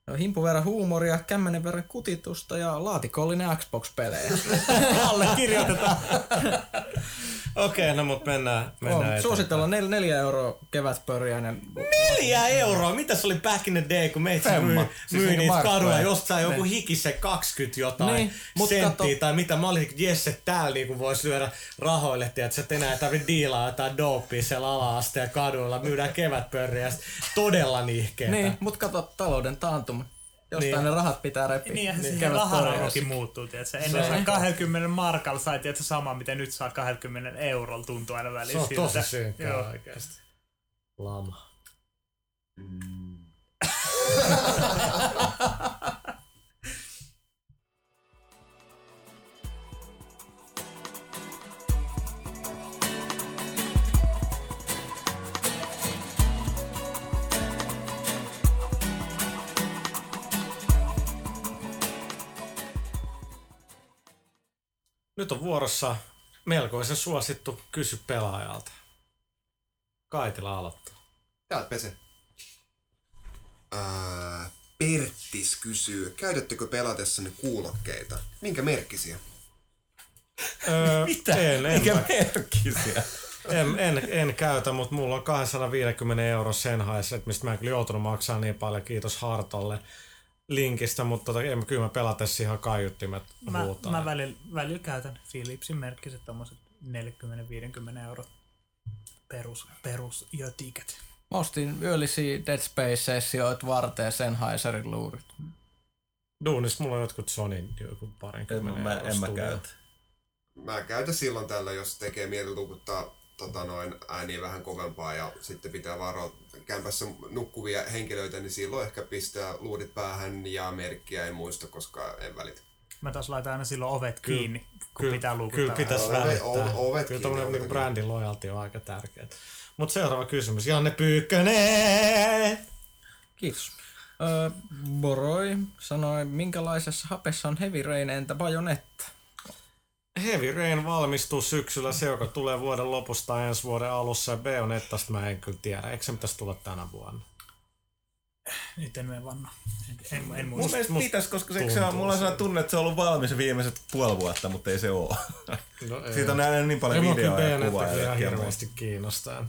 No, himpu verran huumoria, kämmenen verran kutitusta ja laatikollinen Xbox-pelejä. Allekirjoitetaan. Okei, okay, no mut mennään, mennään eteenpäin. suositellaan 4, 4 euroa kevätpörjäinen. Neljä euroa! Mitä se oli back in the day, kun meitä Femma. myi, Siis myi niinku niitä markkoja. kadulla jostain joku hikisen 20 jotain Niin, senttiä kato- tai mitä. Mä olin, että Jesse täällä niinku voisi lyödä rahoille, että enää ei tarvitse diilaa jotain dopea siellä ala-asteen kaduilla. Myydään kevätpörriä todella nihkeetä. Niin, mut kato talouden taantuma. Jostain Niin. ne rahat pitää repiä. Niin, ja Niin, se raharauhakin muuttuu, tiedätkö? Ennen Se- sai 20 markalla sai, tiedätkö, sama, mitä nyt saa 20 eurolla tuntuu aina Se väliin on tosi siltä. synkkää Joo. oikeesti. Lama. Nyt on vuorossa melkoisen suosittu kysy pelaajalta. Kaitila aloittaa. Täältä pese. Ää, Perttis kysyy, käytättekö pelatessanne kuulokkeita? Minkä merkkisiä? Öö, Mitä? En, en, Mikä mä- merkkisiä? en, en, en, käytä, mutta mulla on 250 euro Sennheiser, mistä mä en kyllä joutunut maksaa niin paljon. Kiitos Hartolle linkistä, mutta tota, en, kyllä mä pelatessa ihan kaiuttimet Mä, huutaa. mä välillä, välillä käytän Philipsin merkkiset tommoset 40-50 euro perus, perus jötiket. Mä ostin yöllisiä Dead Space-sessioita varten Sennheiserin luurit. Duunissa mulla on jotkut Sonin joku parin En, kymmenen mä, en mä käytä. Mä käytän silloin tällä, jos tekee mieli tukuttaa tota noin, ääniä vähän kovempaa ja sitten pitää varoa kämpässä nukkuvia henkilöitä, niin silloin ehkä pistää luudit päähän ja merkkiä en muista, koska en välitä. Mä taas laitan aina silloin ovet Kyllä- kiinni, kun Kyllä, pitää luukuttaa. kyllä pitäisi välittää. o- ovet kyllä ovet niinku brändin lojalti on aika tärkeää. Mutta seuraava kysymys. Janne Pyykkönen! Kiitos. Öö, Boroi sanoi, minkälaisessa hapessa on Heavy Rain entä Bajonetta? Heavy Rain valmistuu syksyllä, se joka tulee vuoden lopusta tai ensi vuoden alussa ja Bayonettasta mä en kyllä tiedä. Eikö se pitäisi tulla tänä vuonna? Nyt en mene vanna. En, en, en Mun muista. mielestä musta pitäisi, koska se, se on, mulla on sellainen tunne, että se on ollut valmis viimeiset puoli vuotta, mutta ei se ole. No, ei. Siitä on nähnyt niin ei paljon kyllä videoja ja kuvaa ja kyllä ihan hirveästi kiinnostaa.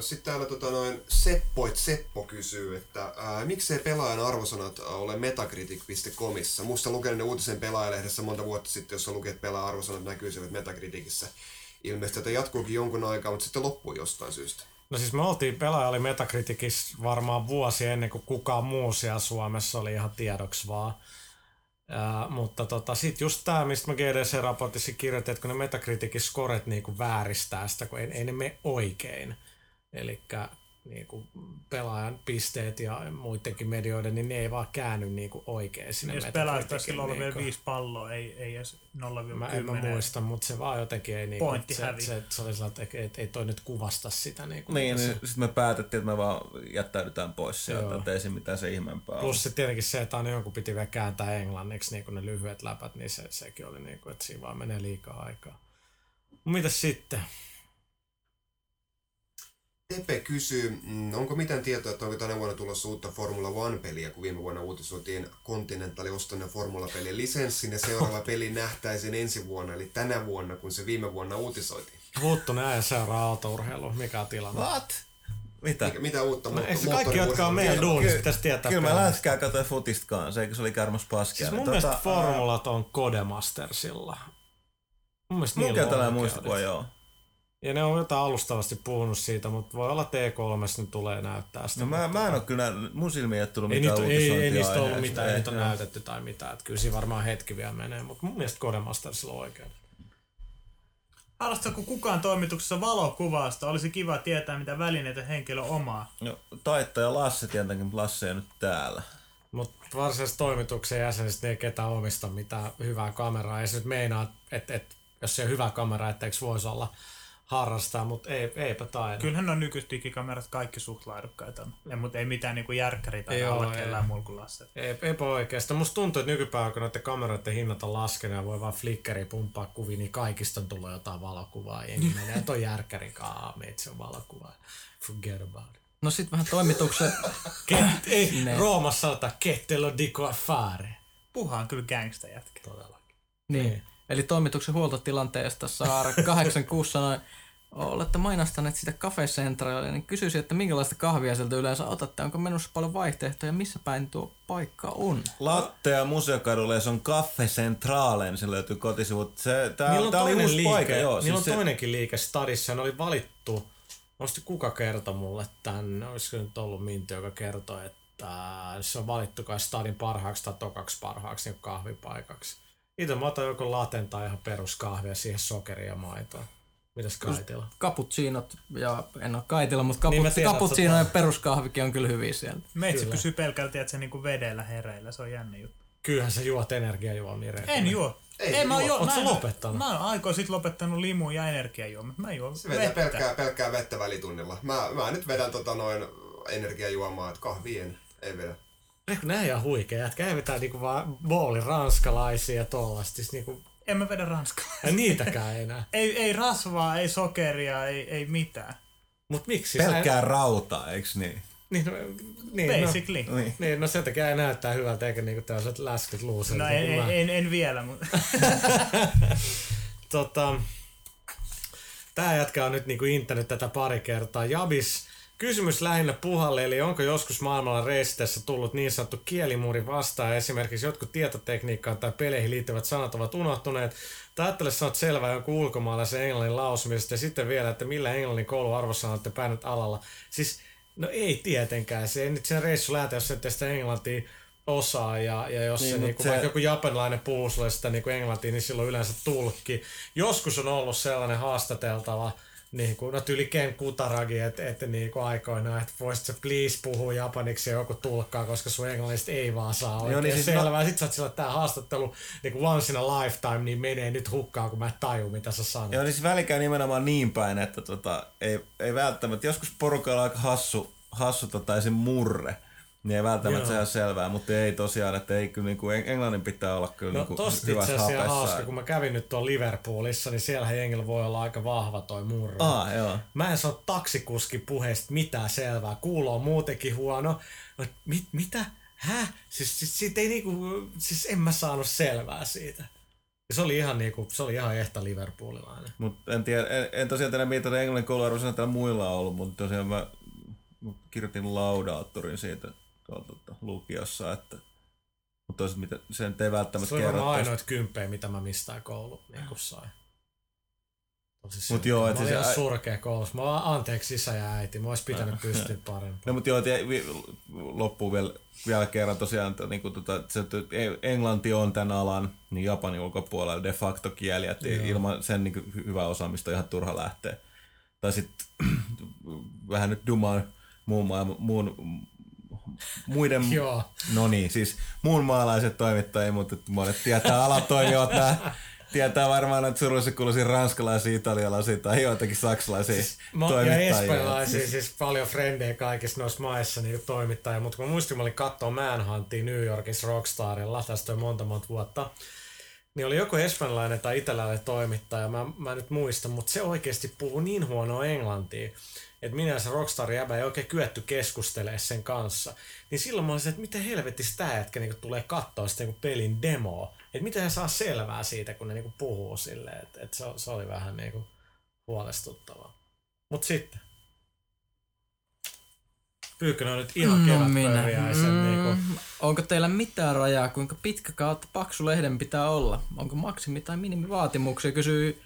Sitten täällä tota noin Seppoit Seppo kysyy, että ää, miksei pelaajan arvosanat ole metacritic.comissa? Musta lukenut uutisen pelaajalehdessä monta vuotta sitten, jossa luki, että pelaajan arvosanat näkyisivät Metacriticissa. Ilmeisesti tätä jatkuukin jonkun aikaa, mutta sitten loppui jostain syystä. No siis me oltiin, pelaaja oli Metacriticissa varmaan vuosi ennen kuin kukaan muu siellä Suomessa oli ihan tiedoksi vaan. Ää, mutta tota, sit just tää, mistä mä GDC-raportissa kirjoitin, että kun ne Metacriticin scoret niinku vääristää sitä, kun ei, ei ne mene oikein. Eli niinku pelaajan pisteet ja muidenkin medioiden, niin ne ei vaan käänny niinku oikein sinne Jos pelaajat silloin olla vielä viisi palloa, ei, ei edes 0-10. Mä en mä muista, mutta se vaan jotenkin ei niinku, Pointti se, se, se, oli sellainen, että ei, ei toi nyt kuvasta sitä. Niinku, Niin, mitä se- niin sitten me päätettiin, että me vaan jättäydytään pois sieltä, Joo. että ei se mitään se ihmeempää ole. Plus se tietenkin se, että aina jonkun piti vielä kääntää englanniksi niin kuin ne lyhyet läpät, niin se, sekin oli niin kuin, että siinä vaan menee liikaa aikaa. Mitäs sitten? Tepe kysyy, mm, onko mitään tietoa, että onko tänä vuonna tulossa uutta Formula One-peliä, kun viime vuonna uutisoitiin Continentalin ostaneen Formula-pelin lisenssin ja seuraava peli nähtäisiin ensi vuonna, eli tänä vuonna, kun se viime vuonna uutisoitiin. Vuuttunen äijä seuraa autourheilua. Mikä on tilanne? What? Mitä? Mikä, mitä uutta No, se kaikki, jotka on meidän duunissa, pitäisi tietää. Kyllä mä läskää katsoin futista kanssa, eikö se oli Kärmos Paskia. Siis mun Tota, mielestä formulat on Codemastersilla. Mun mielestä Mun niillä on tällainen oikeudet. muistikuva, joo. Ja ne on jotain alustavasti puhunut siitä, mutta voi olla T3 nyt tulee näyttää sitä. No mä, mä en oo kyllä, mun silmiin ei ole tullut ei, mitään niitä, ei, ei niistä ollut mitään, ei niitä on näytetty tai mitään. Että kyllä siinä varmaan hetki vielä menee, mutta mun mielestä Codemastersilla on oikein. Harrastatko kukaan toimituksessa valokuvausta? Olisi kiva tietää, mitä välineitä henkilö omaa. No, taittaja Lasse tietenkin, Lasse ei nyt täällä. Mutta varsinaisesta toimituksen jäsenistä niin ei ketään omista mitään hyvää kameraa. Ei se nyt meinaa, että et, jos se on hyvä kamera, etteikö voisi olla harrastaa, mutta ei, eipä taida. Kyllähän on nykyiset digikamerat kaikki suht laadukkaita, ja, mutta ei mitään niinku järkkäri tai alla kellään Lasse. Ei, eipä oikeastaan. Musta tuntuu, että nykypäivänä, kun noiden kameroiden hinnat on laskenut ja voi vaan flickeri pumppaa kuvia, niin kaikista on tullut jotain valokuvaa. Jengi menee toi järkkärin kaa, meitsi on valokuva. Forget about it. No sit vähän toimituksen... Ket, ei, Ne. Roomassa sanotaan kettello dico affare. Puhaan kyllä gangsta jätkä. Todellakin. Niin. Eli toimituksen huoltotilanteesta Saara 86 sanoi, olette mainostaneet sitä Cafe Centralia, niin kysyisin, että minkälaista kahvia sieltä yleensä otatte? Onko menossa paljon vaihtoehtoja? Missä päin tuo paikka on? Latte ja Museokadulla ja se on Cafe Centrale, niin se löytyy kotisivut. Se, tää, Niillä on tää oli toinen uusi liike, paikka, joo. niillä on siis se, toinenkin liike stadissa, ne oli valittu, muista kuka kertoi mulle tän, olisiko nyt ollut Minti, joka kertoi, että se on valittu kai stadin parhaaksi tai tokaksi parhaaksi niin kahvipaikaksi. Itse mä otan joko laten tai ihan peruskahvia siihen sokeria ja maitoa. Mitäs Kaitila? Cappuccinot, ja en ole kaitilla, mutta Niin tiedän, cappuccino että- ja peruskahvikin on kyllä hyviä sieltä. Meitsi Kyllä. pysyy pelkälti, että se niinku vedellä hereillä, se on jännä juttu. Kyllähän sä juot energiajuomia. En juo. Ei Ei, mä oon juo. jo, Oot mä sä lopettanut? Mä oon aikoin sit lopettanut limuun ja energiajuomat. Mä juon Se vetää vettä. pelkkää, pelkkää vettä välitunnilla. Mä, mä nyt vedän tota noin energiajuomaa, että kahvien ei vedä. Nää ihan huikea jätkä. Ei vetää niinku vaan bowlin ranskalaisia ja tollasta. Siis niinku, En mä vedä ranskaa. ja niitäkään enää. ei, ei rasvaa, ei sokeria, ei, ei mitään. Mut miksi? Sä- pelkkää rautaa, eiks niin? Niin, no, niin, Basically. No, Niin. niin, no sen takia ei näyttää hyvältä, eikä niinku tällaiset läskyt luuset. No en, en, en, en vielä, mutta tota, tää jätkä on nyt niinku intänyt tätä pari kertaa. Jabis, kysymys lähinnä puhalle, eli onko joskus maailmalla reisitessä tullut niin sanottu kielimuuri vastaan, esimerkiksi jotkut tietotekniikkaan tai peleihin liittyvät sanat ovat unohtuneet, tai ajattele sanot selvää jonkun ulkomaalaisen englannin lausumisesta, ja sitten vielä, että millä englannin kouluarvossa olette pärjännyt alalla. Siis, no ei tietenkään, se ei nyt sen reissu lähte, jos ette sitä englantia osaa, ja, ja jos Niin, se, niinku, se- vaikka joku japanilainen puhuu sulle sitä niinku englantia, niin silloin yleensä tulkki. Joskus on ollut sellainen haastateltava, niin kuin, no tyyli Ken Kutaragi, että et, niinku aikoinaan, että voisit sä please puhua japaniksi ja joku tulkkaa, koska sun englannista ei vaan saa oikein Joo, niin siis selvää. Sitten sä oot sillä, että tää haastattelu niin once in a lifetime, niin menee nyt hukkaan, kun mä en taju, mitä sä sanot. Joo, niin siis välikään nimenomaan niin päin, että tota, ei, ei välttämättä, joskus porukalla on aika hassu, hassu tota, esim. murre, niin ei välttämättä Joo. se selvää, mutta ei tosiaan, että ei kyllä niinku, en- englannin pitää olla kyllä No niinku tosta itse hyvässä asiassa hauska, kun mä kävin nyt tuolla Liverpoolissa, niin siellä jengillä voi olla aika vahva toi murre. Aa, joo. Mä en saa taksikuskin puheesta mitään selvää. Kuulo on muutenkin huono. Mut Mit, mitä? Häh? Siis, siis, siitä ei niinku, siis en mä saanut selvää siitä. Ja se oli ihan niinku, se oli ihan ehtä Liverpoolilainen. Mutta en, tiedä, en, en tosiaan tiedä, mitä englannin kouluarvoisena täällä muilla on ollut, mutta tosiaan mä, mä kirjoitin laudaattorin siitä tuolla tota, lukiossa, että mutta toisaalta mitä, se nyt ei välttämättä Se kerro varmaan tästä. ainoita kymppejä, mitä mä mistään koulu niinku sain. Tosi Mut joo, mä et olin siis surkea koulussa. Mä vaan anteeksi isä ja äiti. Mä ois pitänyt pystyä parempaan. No mutta joo, vi, loppuun vielä, vielä kerran tosiaan, että niinku, tota, se, että englanti on tämän alan, niin Japanin ulkopuolella de facto kieli, että Joo. ilman sen niinku, hy- hyvää osaamista on ihan turha lähteä. Tai sitten vähän nyt dumaan muun, maailman, muun muiden, Joo. no niin, siis muun maalaiset toimittajia, mutta monet tietää alatoimijoita, tietää varmaan näitä surullisen kuuluisia ranskalaisia, italialaisia tai joitakin saksalaisia ja toimittajia. espanjalaisia, siis paljon frendejä kaikissa noissa maissa niin toimittajia, mutta kun mä muistin, mä olin katsoa Manhuntia New Yorkissa Rockstarilla, tästä on monta monta vuotta, niin oli joku espanjalainen tai italialainen toimittaja, mä, mä nyt muista, mutta se oikeasti puhuu niin huonoa englantia, että minä se Rockstar jäbä ei oikein kyetty keskustelemaan sen kanssa. Niin silloin mä olisin, että miten helvetistä tää jätkä niinku tulee katsoa sitä niinku pelin demoa. Että miten he saa selvää siitä, kun ne niinku puhuu silleen. Että et se, se, oli vähän niinku huolestuttavaa. Mut sitten. Pyykkönen on nyt ihan kevätpöriäisen Mm, niinku. Onko teillä mitään rajaa, kuinka pitkä kautta paksu lehden pitää olla? Onko maksimi- tai minimivaatimuksia? Kysyy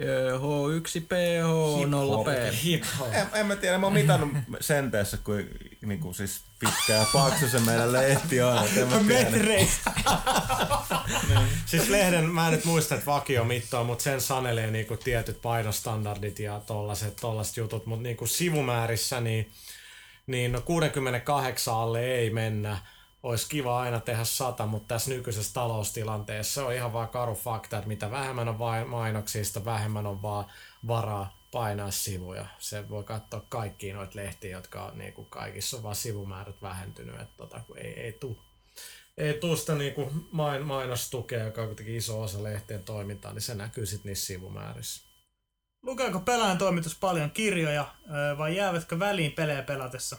ö, H1P, H0P. Hip hop. En, en mä tiedä, mä oon mitannut senteessä, kuin, niin kuin siis pitkä ja paksu se meidän lehti on. metreistä. Siis lehden, mä en nyt muista, että vakio mittoa, mutta sen sanelee niinku tietyt painostandardit ja tollaset, tollaset jutut, mutta niinku sivumäärissä niin, niin no 68 alle ei mennä. Olisi kiva aina tehdä sata, mutta tässä nykyisessä taloustilanteessa on ihan vaan karu fakta, että mitä vähemmän on mainoksista, vähemmän on vaan varaa painaa sivuja. Se voi katsoa kaikkiin noita lehtiä, jotka on niin kuin kaikissa on vaan sivumäärät vähentynyt, että tota, kun ei, ei tuu ei tuu sitä niinku main, mainostukea, joka on kuitenkin iso osa lehteen toimintaa, niin se näkyy sitten niissä sivumäärissä. Lukeeko pelaajan toimitus paljon kirjoja vai jäävätkö väliin pelejä pelatessa?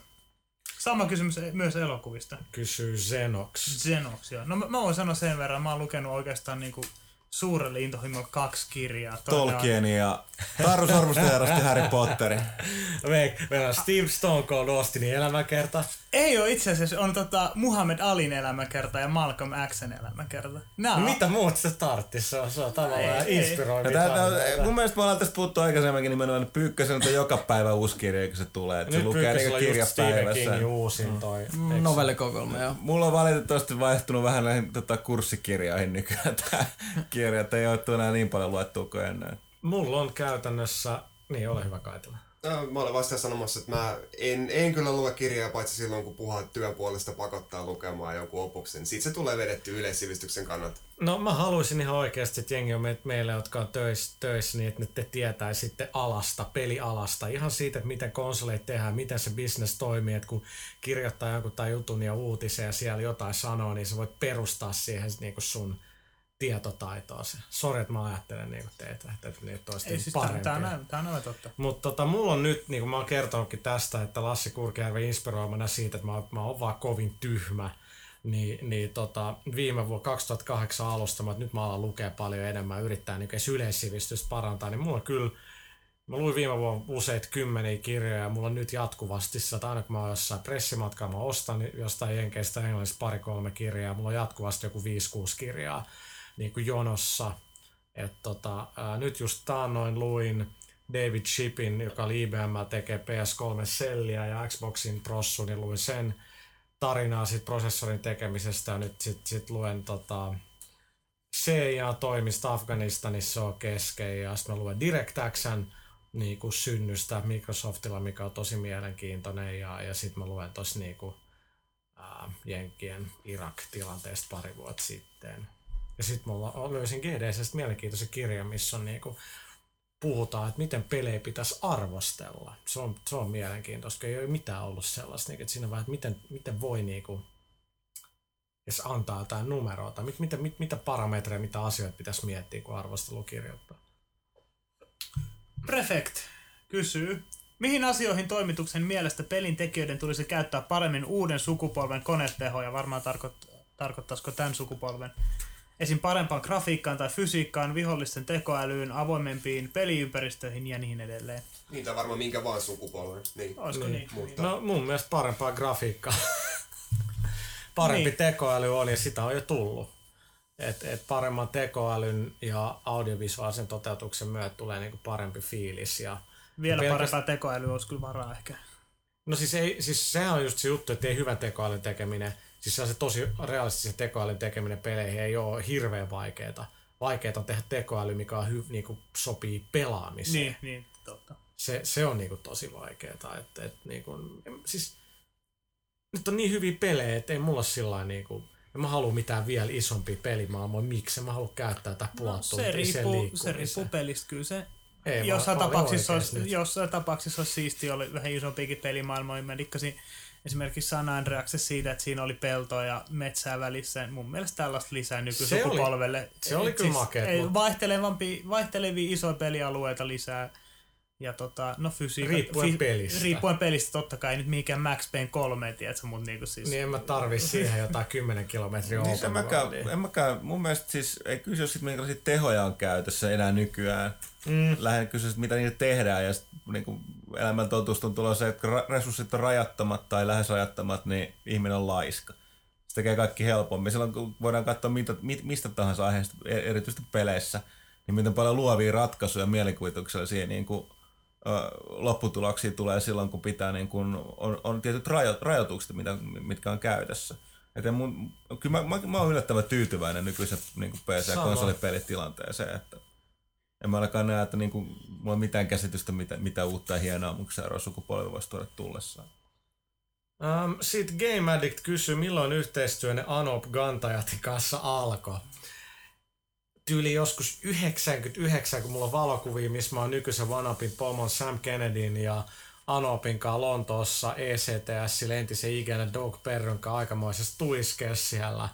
Sama kysymys myös elokuvista. Kysyy Zenox. Xenox, joo. No mä, mä voin sanoa sen verran, mä oon lukenut oikeastaan niinku suurelle intohimolle kaksi kirjaa. Tolkien ja Taru Sormusten ja Harry Potterin. Me, meillä on Steve Stone Cold Austinin elämäkerta. Ei ole itse asiassa, on tota Muhammed Alin elämäkerta ja Malcolm Xn elämäkerta. Nää on, Mitä muut se tarttis? Se on, se on tavallaan Ei, ei. inspiroiva. Ja tää, tää, mun mielestä me ollaan tästä puhuttu aikaisemminkin nimenomaan, että Pyykkösen on joka päivä uusi kirja, kun se tulee. Että se Nyt lukee Pyykkösellä niinku on kirja just Stephen päivässä. Kingin uusin toi. eikö- Novellikokoelma, joo. Mulla on valitettavasti vaihtunut vähän näihin tota, kurssikirjoihin nykyään tää kirja, että ei ole enää niin paljon luettua kuin ennen. Mulla on käytännössä... Niin, ole hyvä Kaitila. No, mä olen vasta sanomassa, että mä en, en kyllä lue kirjaa, paitsi silloin, kun puhua työn puolesta pakottaa lukemaan jonkun opuksen. Siitä se tulee vedetty yleissivistyksen kannalta. No mä haluaisin ihan oikeasti, että jengi on me, meille, jotka on töissä, töissä niin että ne te tietäisi sitten alasta, pelialasta. Ihan siitä, että miten konsoleita tehdään, miten se business toimii. Että kun kirjoittaa jonkun tai jutun ja uutisen ja siellä jotain sanoo, niin sä voit perustaa siihen niin kuin sun tietotaitoa. Sori, että mä ajattelen niin teitä, että ne toista ei siis parempia. aivan- tää on aivan totta. Mutta tota, mulla on nyt, niin kuin mä oon kertonutkin tästä, että Lassi Kurkijärvi inspiroimana siitä, että mä, mä oon vaan kovin tyhmä. Niin, niin tota, viime vuonna 2008 alusta, mä, että nyt mä alan lukea paljon enemmän, yrittää niin yleissivistystä parantaa, niin mulla on kyllä, mä luin viime vuonna useita kymmeniä kirjoja ja mulla on nyt jatkuvasti, sitä, että aina kun mä oon jossain pressimatkalla, mä ostan jostain jenkeistä englannista pari-kolme kirjaa, mulla on jatkuvasti joku 5-6 kirjaa niin kuin jonossa. Et tota, ää, nyt just taannoin luin David Shippin, joka oli IBM tekee PS3-selliä ja Xboxin prossu, niin luin sen tarinaa sit prosessorin tekemisestä ja nyt sit, sit luen tota, CIA-toimista Afganistanissa on kesken ja sitten mä luen DirectXn niin kuin synnystä Microsoftilla, mikä on tosi mielenkiintoinen ja, ja sitten mä luen tuossa niin Jenkkien Irak-tilanteesta pari vuotta sitten. Ja sitten mulla löysin GDCstä mielenkiintoisen kirjan, missä on niinku, puhutaan, että miten pelejä pitäisi arvostella. Se on, se on mielenkiintoista, ei ole mitään ollut sellaista, niinku, että siinä vaan, että miten, miten voi niinku, jos antaa jotain numeroa, tai mit, mitä, mit, mitä parametreja, mitä asioita pitäisi miettiä, kun arvostelu kirjoittaa. Prefect kysyy, mihin asioihin toimituksen mielestä pelin tekijöiden tulisi käyttää paremmin uuden sukupolven konetehoja, varmaan tarkoit- tarkoittaisiko tämän sukupolven, esim. parempaan grafiikkaan tai fysiikkaan, vihollisten tekoälyyn, avoimempiin peliympäristöihin ja niin edelleen. Niin, tai varmaan minkä vaan sukupolven. Niin. Olisiko Niin. niin? Mutta No mun mielestä parempaa grafiikkaa. Parempi Niin. tekoäly on ja sitä on jo tullut. Et, et paremman tekoälyn ja audiovisuaalisen toteutuksen myötä tulee niinku parempi fiilis. Ja Vielä pelkästään- parempaa tekoälyä olisi kyllä varaa ehkä. No siis, ei, siis sehän on just se juttu, että ei hyvän tekoälyn tekeminen, siis se tosi realistisen tekoälyn tekeminen peleihin ei ole hirveän vaikeeta. Vaikeeta on tehdä tekoäly, mikä on hy, niinku, sopii pelaamiseen. Niin, niin, totta. Se, se on niinku tosi vaikeeta. Et, et, niinku, en- siis, nyt on niin hyviä pelejä, että ei mulla sillä niinku, en mä halua mitään vielä isompia pelimaailmoja. Miksi? mä haluan käyttää tätä puoli No, se, riippuu, se riippuu pelistä. Kyllä se Ei jossain tapauksissa, oikeesti olisi, nyt. jossain tapauksissa olisi siistiä olla vähän isompiakin pelimaailmoja. Mä dikkasin esimerkiksi San Andreaksessa siitä, että siinä oli peltoa ja metsää välissä. Mun mielestä tällaista lisää nykysukupolvelle. se oli Et kyllä makeet, ei, mut- vaihtelevampi, vaihtelevia isoja pelialueita lisää. Ja tota, no fysiikka... Riippuen pelistä. Riippuen pelistä totta kai, ei nyt mikään Max Payne 3, tiedätkö, mutta niinku siis... Niin en mä tarvi siihen jotain 10 kilometriä Niin, en mäkään, worldia. en mäkään, mun mielestä siis ei kysyä sit minkälaisia tehoja on käytössä enää nykyään. Mm. Lähden kysyä, mitä niitä tehdään ja sit, niin kuin elämän totuus olla se, että kun resurssit on rajattomat tai lähes rajattomat, niin ihminen on laiska. Se tekee kaikki helpommin. Silloin kun voidaan katsoa mitä, mit, mistä tahansa aiheesta, e- erityisesti peleissä, niin miten paljon luovia ratkaisuja mielikuvituksellisia niin kuin, lopputuloksia tulee silloin, kun pitää niin kuin, on, on tietyt rajo, rajoitukset, mitä, mitkä on käytössä. Että mun, kyllä mä, mä, mä oon yllättävän tyytyväinen nykyisen niin PC- ja Sama. konsolipelitilanteeseen, että en mä ainakaan näe, että niin kuin, mulla on mitään käsitystä, mitä, mitä uutta ja hienoa mun seuraava sukupolvi voisi tuoda tullessaan. Um, Sitten Game Addict kysyy, milloin yhteistyönne Anop Gantajatin kanssa alkoi. Tyyli joskus 99, kun mulla on valokuvia, missä mä oon nykyisen OneUpin pomon Sam Kennedyn ja Anopin kanssa Lontoossa ECTS, entisen ikinä Dog Perron kanssa aikamoisessa tuiskeessa siellä.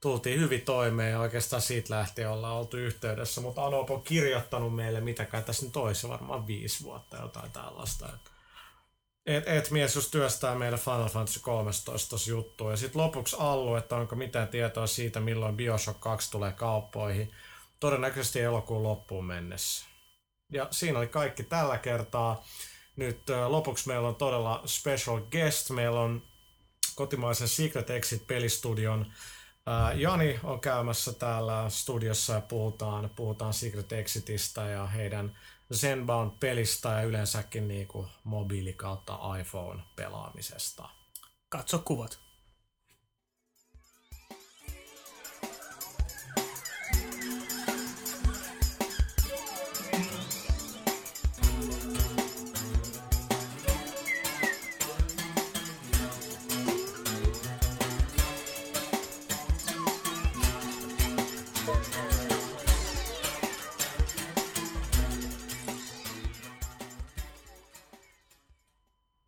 Tultiin hyvin toimeen ja oikeastaan siitä lähtien ollaan oltu yhteydessä, mutta Anop on kirjoittanut meille, mitäkään tässä nyt olisi, varmaan viisi vuotta jotain tällaista. Et, et mies just työstää meille Final Fantasy 13 juttua. Ja sitten lopuksi Allu, että onko mitään tietoa siitä, milloin Bioshock 2 tulee kauppoihin. Todennäköisesti elokuun loppuun mennessä. Ja siinä oli kaikki tällä kertaa. Nyt lopuksi meillä on todella special guest. Meillä on kotimaisen Secret Exit-pelistudion Jani on käymässä täällä studiossa ja puhutaan, puhutaan Secret Exitistä ja heidän Zenbound-pelistä ja yleensäkin niin mobiili iPhone-pelaamisesta. Katso kuvat.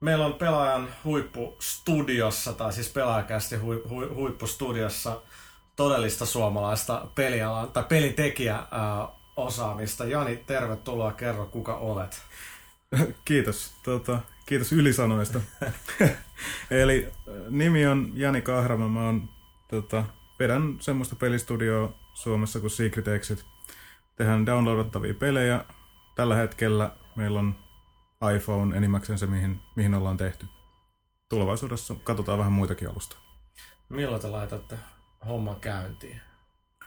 Meillä on pelaajan huippustudiossa, tai siis pelaajakästi hui, hui, huippustudiossa todellista suomalaista pelialan, tai pelitekijä ää, osaamista. Jani, tervetuloa, kerro kuka olet. Kiitos, tota, kiitos ylisanoista. Eli nimi on Jani Kahrama, mä oon, tota, vedän semmoista pelistudioa Suomessa kuin Secret Exit. Tehdään downloadattavia pelejä. Tällä hetkellä meillä on iPhone enimmäkseen se, mihin, mihin ollaan tehty. Tulevaisuudessa katsotaan vähän muitakin alusta. Milloin te laitatte homman käyntiin?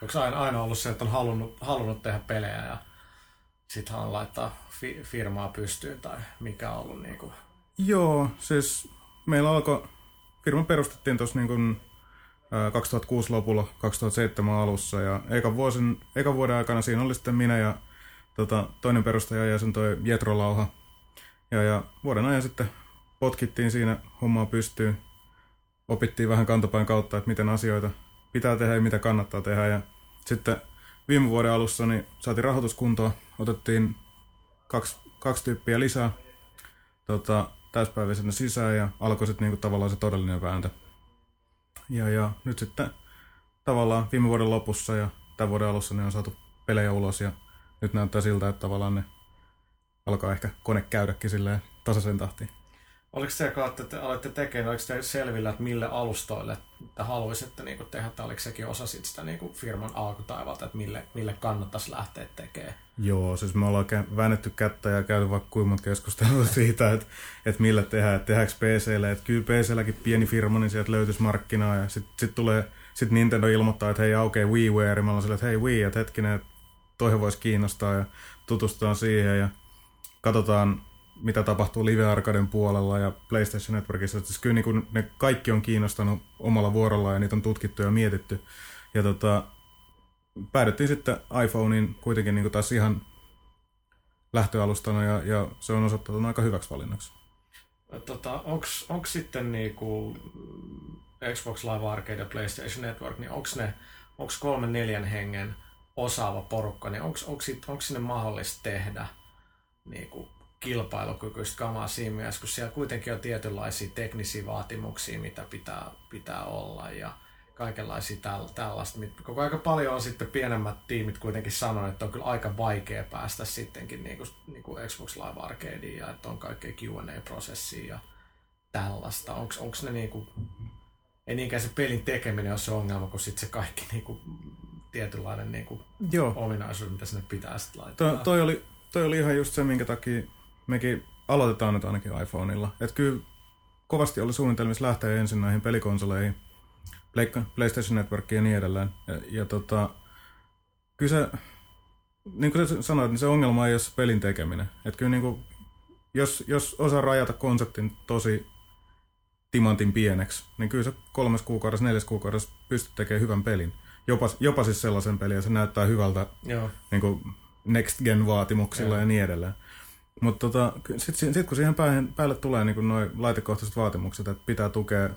Onko aina, aina ollut se, että on halunnut, halunnut tehdä pelejä ja sitten laittaa fi, firmaa pystyyn tai mikä on ollut niin kuin... Joo, siis meillä alkoi, firma perustettiin tuossa niin 2006 lopulla, 2007 alussa ja eka, vuosin, eka vuoden aikana siinä oli sitten minä ja tota, toinen perustaja ja sen toi Jetro Lauha, ja, ja vuoden ajan sitten potkittiin siinä hommaa pystyyn. Opittiin vähän kantopäin kautta, että miten asioita pitää tehdä ja mitä kannattaa tehdä. Ja sitten viime vuoden alussa niin saatiin rahoituskuntoa, otettiin kaksi, kaksi tyyppiä lisää tota, täyspäiväisenä sisään ja alkoi sitten niinku tavallaan se todellinen vääntö. Ja, ja nyt sitten tavallaan viime vuoden lopussa ja tämän vuoden alussa ne on saatu pelejä ulos ja nyt näyttää siltä, että tavallaan ne alkaa ehkä kone käydäkin silleen tasaisen tahtiin. Oliko se, kun olette, olette tekemään, oliko te selvillä, että mille alustoille te haluaisitte niin kuin tehdä, tai oliko sekin osa sit sitä niin kuin firman alkutaivalta, että mille, mille kannattaisi lähteä tekemään? Joo, siis me ollaan väännetty kättä ja käyty vaikka kuinka keskustelua siitä, että, että millä tehdään, että tehdäänkö PClle, että kyllä PClläkin pieni firma, niin sieltä löytyisi markkinaa, ja sitten sit tulee, sit Nintendo ilmoittaa, että hei aukeaa WiiWare, ja mä ollaan silleen, että hei Wii, että hetkinen, että toihin voisi kiinnostaa, ja tutustutaan siihen, ja katsotaan, mitä tapahtuu Live Arcaden puolella ja PlayStation Networkissa. Siis kyllä niin kuin ne kaikki on kiinnostanut omalla vuorollaan ja niitä on tutkittu ja mietitty. Ja tota, päädyttiin sitten iPhonein kuitenkin niin kuin taas ihan lähtöalustana ja, ja se on osoittautunut aika hyväksi valinnaksi. Tota, onko sitten niinku Xbox Live Arcade ja PlayStation Network, niin onko ne onks kolmen neljän hengen osaava porukka, niin onko sinne mahdollista tehdä – niin kuin kilpailukykyistä kamaa siinä mielessä, kun siellä kuitenkin on tietynlaisia teknisiä vaatimuksia, mitä pitää, pitää olla ja kaikenlaisia täl, tällaista. Koko aika paljon on sitten pienemmät tiimit kuitenkin sanonut, että on kyllä aika vaikea päästä sittenkin niin kuin, niin kuin Xbox Live Arcadeen ja että on kaikkea Q&A-prosessia ja tällaista. Onko ne niin kuin, ei niinkään se pelin tekeminen ole se ongelma, kun sitten se kaikki niin kuin, tietynlainen niin kuin, Joo. ominaisuus, mitä sinne pitää sitten laittaa. To, toi oli toi oli ihan just se, minkä takia mekin aloitetaan nyt ainakin iPhoneilla. Että kyllä kovasti oli suunnitelmissa lähteä ensin näihin pelikonsoleihin, PlayStation Networkiin ja niin edelleen. Ja, ja tota, kyllä se, niin kuin sä sanoit, niin se ongelma ei ole se pelin tekeminen. Että kyllä niin kuin, jos, jos osaa rajata konseptin tosi timantin pieneksi, niin kyllä se kolmes kuukaudessa, neljäs kuukaudessa pystyt tekemään hyvän pelin. Jopa, jopa siis sellaisen pelin, ja se näyttää hyvältä Joo. Niin kuin next gen vaatimuksilla ja, ja niin edelleen. Mutta tota, sitten sit, kun siihen päälle, päälle tulee niin noin laitekohtaiset vaatimukset, että pitää tukea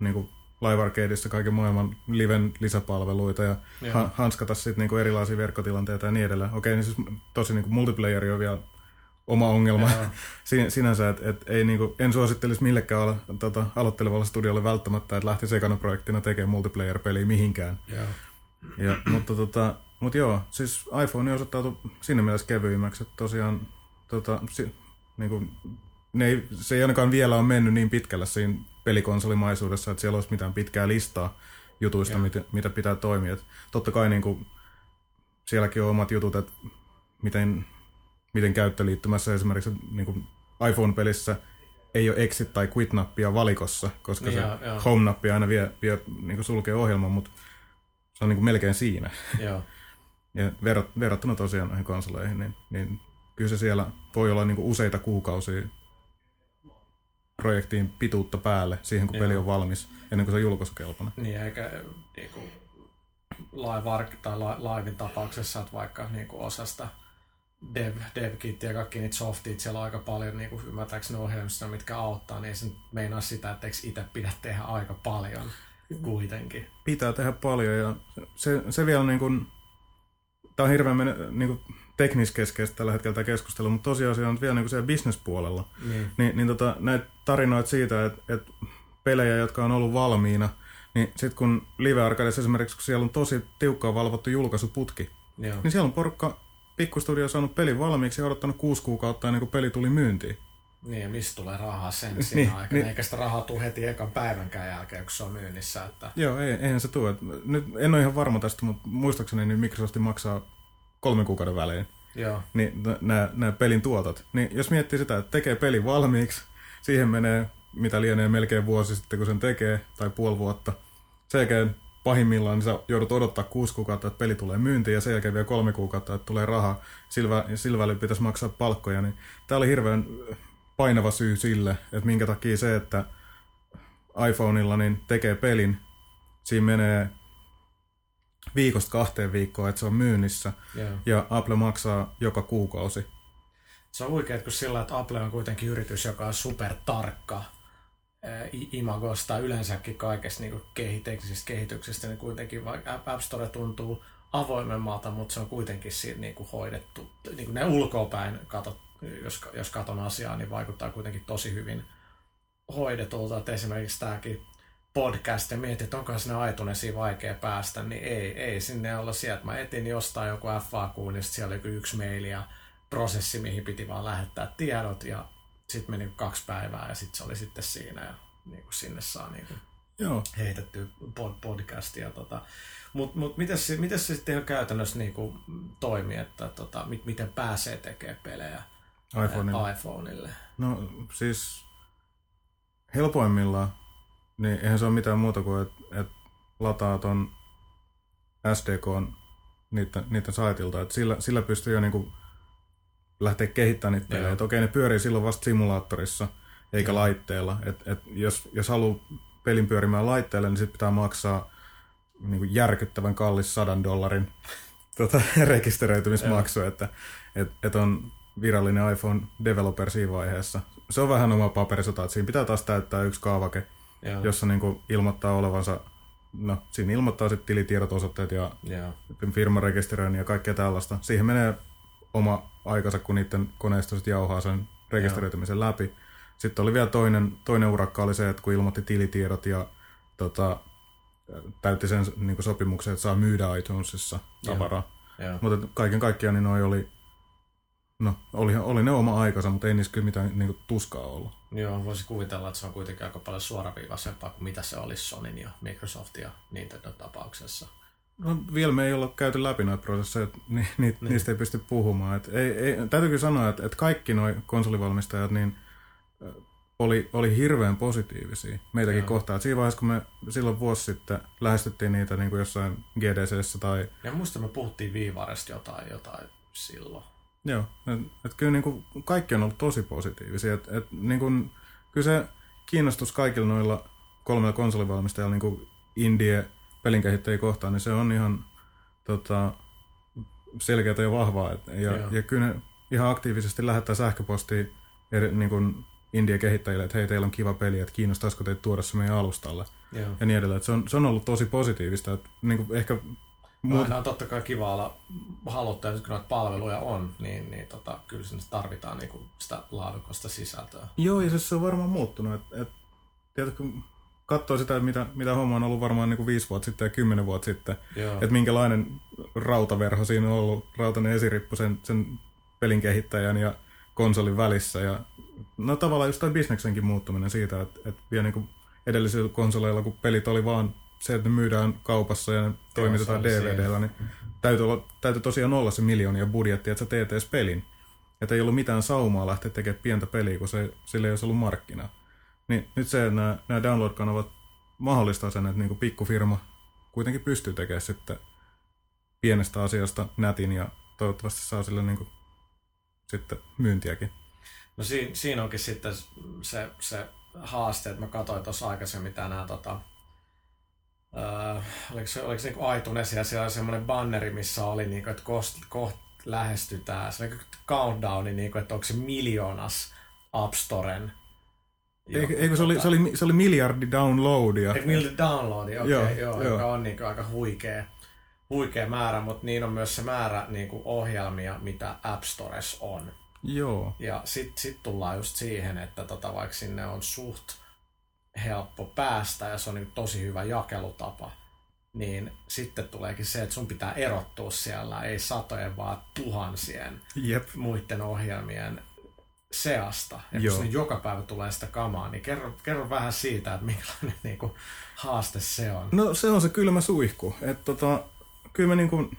niin Live Arcadeissa kaiken maailman liven lisäpalveluita ja ha- hanskata sitten niinku erilaisia verkkotilanteita ja niin edelleen. Okei, niin siis tosi niinku multiplayeri on vielä oma ongelma Sin- sinänsä, että et ei niinku, en suosittelisi millekään alo- tota, aloittelevalle studiolle välttämättä, että lähti sekana projektina tekemään multiplayer-peliä mihinkään. Ja, mutta, tota, mutta joo, siis iPhone osoittautui siinä mielessä kevyimmäksi, että tosiaan tota, si, niin kuin, ne ei, se ei ainakaan vielä ole mennyt niin pitkällä siinä pelikonsolimaisuudessa, että siellä olisi mitään pitkää listaa jutuista, mitä, mitä pitää toimia. Et totta kai niin kuin, sielläkin on omat jutut, että miten, miten käyttöliittymässä esimerkiksi niin kuin iPhone-pelissä ei ole exit- tai quit-nappia valikossa, koska Niin, se home-nappi aina vie, vie niin kuin sulkee ohjelman, mutta se on niin kuin melkein siinä. Joo. Ja verrat, verrattuna tosiaan noihin konsoleihin, niin, niin kyllä se siellä voi olla niin kuin useita kuukausia projektiin pituutta päälle siihen, kun Joo. peli on valmis, ennen kuin se on julkaisukelpoinen. Niin, eikä niinku, live arc, tai li, livein tapauksessa, että vaikka niinku osasta dev, dev ja kaikki niitä softit, siellä on aika paljon niinku, ymmärtääkseni ohjelmista, mitkä auttaa, niin se meinaa sitä, että eikö itse pidä tehdä aika paljon kuitenkin. Pitää tehdä paljon ja se, se vielä niin kuin, tämä on hirveän niin kuin tekniskeskeistä tällä hetkellä tämä keskustelu, mutta tosiasia on vielä niin kuin siellä bisnespuolella. Niin. Niin, niin tota, näitä tarinoita siitä, että, että pelejä, jotka on ollut valmiina, niin sitten kun Live Arcadeissa esimerkiksi, kun siellä on tosi tiukkaan valvottu julkaisuputki, Joo. niin siellä on porukka pikkustudio saanut pelin valmiiksi ja odottanut kuusi kuukautta ennen kuin peli tuli myyntiin. Niin, ja mistä tulee rahaa sen Niin, siinä aikana, niin. eikä sitä rahaa tule heti ekan päivänkään jälkeen, kun se on myynnissä. Että... Joo, ei, eihän se tule. Nyt en ole ihan varma tästä, mutta muistaakseni niin Microsoft maksaa kolmen kuukauden välein Joo, niin nämä, nämä pelin tuotot. Niin jos miettii sitä, että tekee pelin valmiiksi, siihen menee mitä lienee melkein vuosi sitten, kun sen tekee, tai puoli vuotta. Sen jälkeen pahimmillaan niin sä joudut odottaa kuusi kuukautta, että peli tulee myyntiin, ja sen jälkeen vielä kolme kuukautta, että tulee rahaa. Sillä, sillä välillä pitäisi maksaa palkkoja. Niin tämä oli hirveän painava syy sille, että minkä takia se, että iPhoneilla niin tekee pelin, siinä menee viikosta kahteen viikkoon, että se on myynnissä, joo. ja Apple maksaa joka kuukausi. Se on huikeet, kun sillä, että Apple on kuitenkin yritys, joka on super tarkka imagosta yleensäkin kaikesta niin kehi, teknisestä kehityksestä, niin kuitenkin vaikka App Store tuntuu avoimemmalta, mutta se on kuitenkin siinä niin kuin hoidettu. Niin kuin ne ulkoapäin, katot, jos, jos katon asiaa, niin vaikuttaa kuitenkin tosi hyvin hoidetulta. Että esimerkiksi tämäkin podcast ja mietin, että onkohan sinne iTunesiin vaikea päästä, niin ei, ei sinne olla sieltä. Mä etin jostain joku FAQ, niin sit siellä oli yksi maili ja prosessi, mihin piti vaan lähettää tiedot ja sitten meni kaksi päivää ja sitten se oli sitten siinä ja niin kuin sinne saa niin kuin Joo. heitetty pod- podcastia. Tota. Mutta mut miten, se, miten se sitten käytännössä niin kuin toimii, että tota, mit, miten pääsee tekemään pelejä iPhoneilla. ää, iPhoneille? No siis helpoimmillaan, niin eihän se ole mitään muuta kuin, että et lataa ton SDK niiden, niiden saitilta. Et sillä, sillä pystyy jo niinku lähteä kehittämään niitä pelejä. Okei, ne pyörii silloin vasta simulaattorissa, eikä Joo. laitteella. Et, et jos, jos haluaa pelin pyörimään laitteelle, niin sit pitää maksaa niinku järkyttävän kallis sadan dollarin tota, rekisteröitymismaksu, että et, et on virallinen iPhone developer siinä vaiheessa. Se on vähän oma paperisota, että siinä pitää taas täyttää yksi kaavake, Joo. jossa niinku ilmoittaa olevansa, no siinä ilmoittaa sitten tilitiedot, osoitteet ja Joo. firman rekisteröinnin ja kaikkea tällaista. Siihen menee oma aikansa, kun niiden koneisto sit jauhaa sen rekisteröitymisen läpi. Sitten oli vielä toinen, toinen urakka oli se, että kun ilmoitti tilitiedot ja tota, täytti sen niin sopimuksen, että saa myydä iTunesissa tavaraa. Mutta kaiken kaikkiaan niin noi oli, no oli, oli ne oma aikansa, mutta ei niissä kyllä mitään niin kuin, tuskaa ollut. Joo, voisi kuvitella, että se on kuitenkin aika paljon suoraviivaisempaa kuin mitä se olisi Sonyn ja Microsoftin ja Nintendo tapauksessa. No, vielä me ei olla käyty läpi noita prosesseja, että ni, ni, niin. niistä ei pysty puhumaan. Et ei, ei, täytyy kyllä sanoa, että, että kaikki nuo konsolivalmistajat niin, oli, oli hirveän positiivisia meitäkin Joo. kohtaan. Et siinä vaiheessa, kun me silloin vuosi sitten lähestyttiin niitä niin kuin jossain GDCssä tai... Ja muista me puhuttiin Viivaresta jotain, jotain silloin. Joo, et, et kyllä niin kuin kaikki on ollut tosi positiivisia. Et, et, niin kuin, kyllä se kiinnostus kaikilla noilla kolmella konsolivalmistajalla niin kuin indie pelinkehittäjiä kohtaan, niin se on ihan tota, selkeätä ja vahvaa. Et, ja, Joo. ja kyllä ne ihan aktiivisesti lähettää sähköpostia eri, niin kuin indie-kehittäjille, että hei, teillä on kiva peli, että kiinnostaisiko teitä tuoda se meidän alustalle Joo. ja niin edelleen. Että se, on, se on ollut tosi positiivista. Että niin kuin ehkä Aina on totta kai kiva olla haluttaa, kun noita palveluja on, niin, niin tota, kyllä sinne tarvitaan niinku sitä laadukasta sisältöä. Joo, ja se on varmaan muuttunut. Et, et, tiedätkö, katsoo sitä, mitä, mitä homma on ollut varmaan niin kuin viisi vuotta sitten ja kymmenen vuotta sitten, että minkälainen rautaverho siinä on ollut, rautainen esirippu sen, sen pelin kehittäjän ja konsolin välissä. Ja, no tavallaan just tämä bisneksenkin muuttuminen siitä, että, että vielä niin kuin edellisillä konsoleilla, kun pelit oli vaan se, että ne myydään kaupassa ja ne toimitetaan DVDllä, niin täytyy, olla, täytyy tosiaan olla se miljoonia budjetti, että sä teet edes pelin. Että ei ollut mitään saumaa lähteä tekemään pientä peliä, kun se, sillä ei olisi ollut markkinaa. Niin nyt se, että nämä, nämä download-kanavat mahdollistaa sen, että niin kuin pikkufirma kuitenkin pystyy tekemään sitten pienestä asiasta nätin ja toivottavasti saa sille niin kuin sitten myyntiäkin. No siinä, siinä onkin sitten se, se haaste, että mä katsoin tuossa aikaisemmin tänään tota, äh, oliko se, oliko se niin iTunes ja siellä oli semmoinen banneri, missä oli, niin kuin, että kost, koht lähestytään, se oli countdowni, niin kuin, että onko se miljoonas App Storen Eikö, eikö se, oli, se, oli, se oli miljardi downloadia? Eikö miljardi downloadia, okei, okay, joo, joo, joka on niin aika huikea, huikea määrä, mutta niin on myös se määrä niin kuin ohjelmia, mitä App Stores on. Joo. Ja sitten sit tullaan just siihen, että tota, vaikka sinne on suht helppo päästä ja se on niin tosi hyvä jakelutapa, niin sitten tuleekin se, että sun pitää erottua siellä, ei satojen, vaan tuhansien Jep. muiden ohjelmien seasta. Ja kun sinne joka päivä tulee sitä kamaa, niin kerro, kerro vähän siitä, että minkälainen niin kuin, haaste se on. No se on se kylmä suihku. Että tota, kyllä me niin kuin,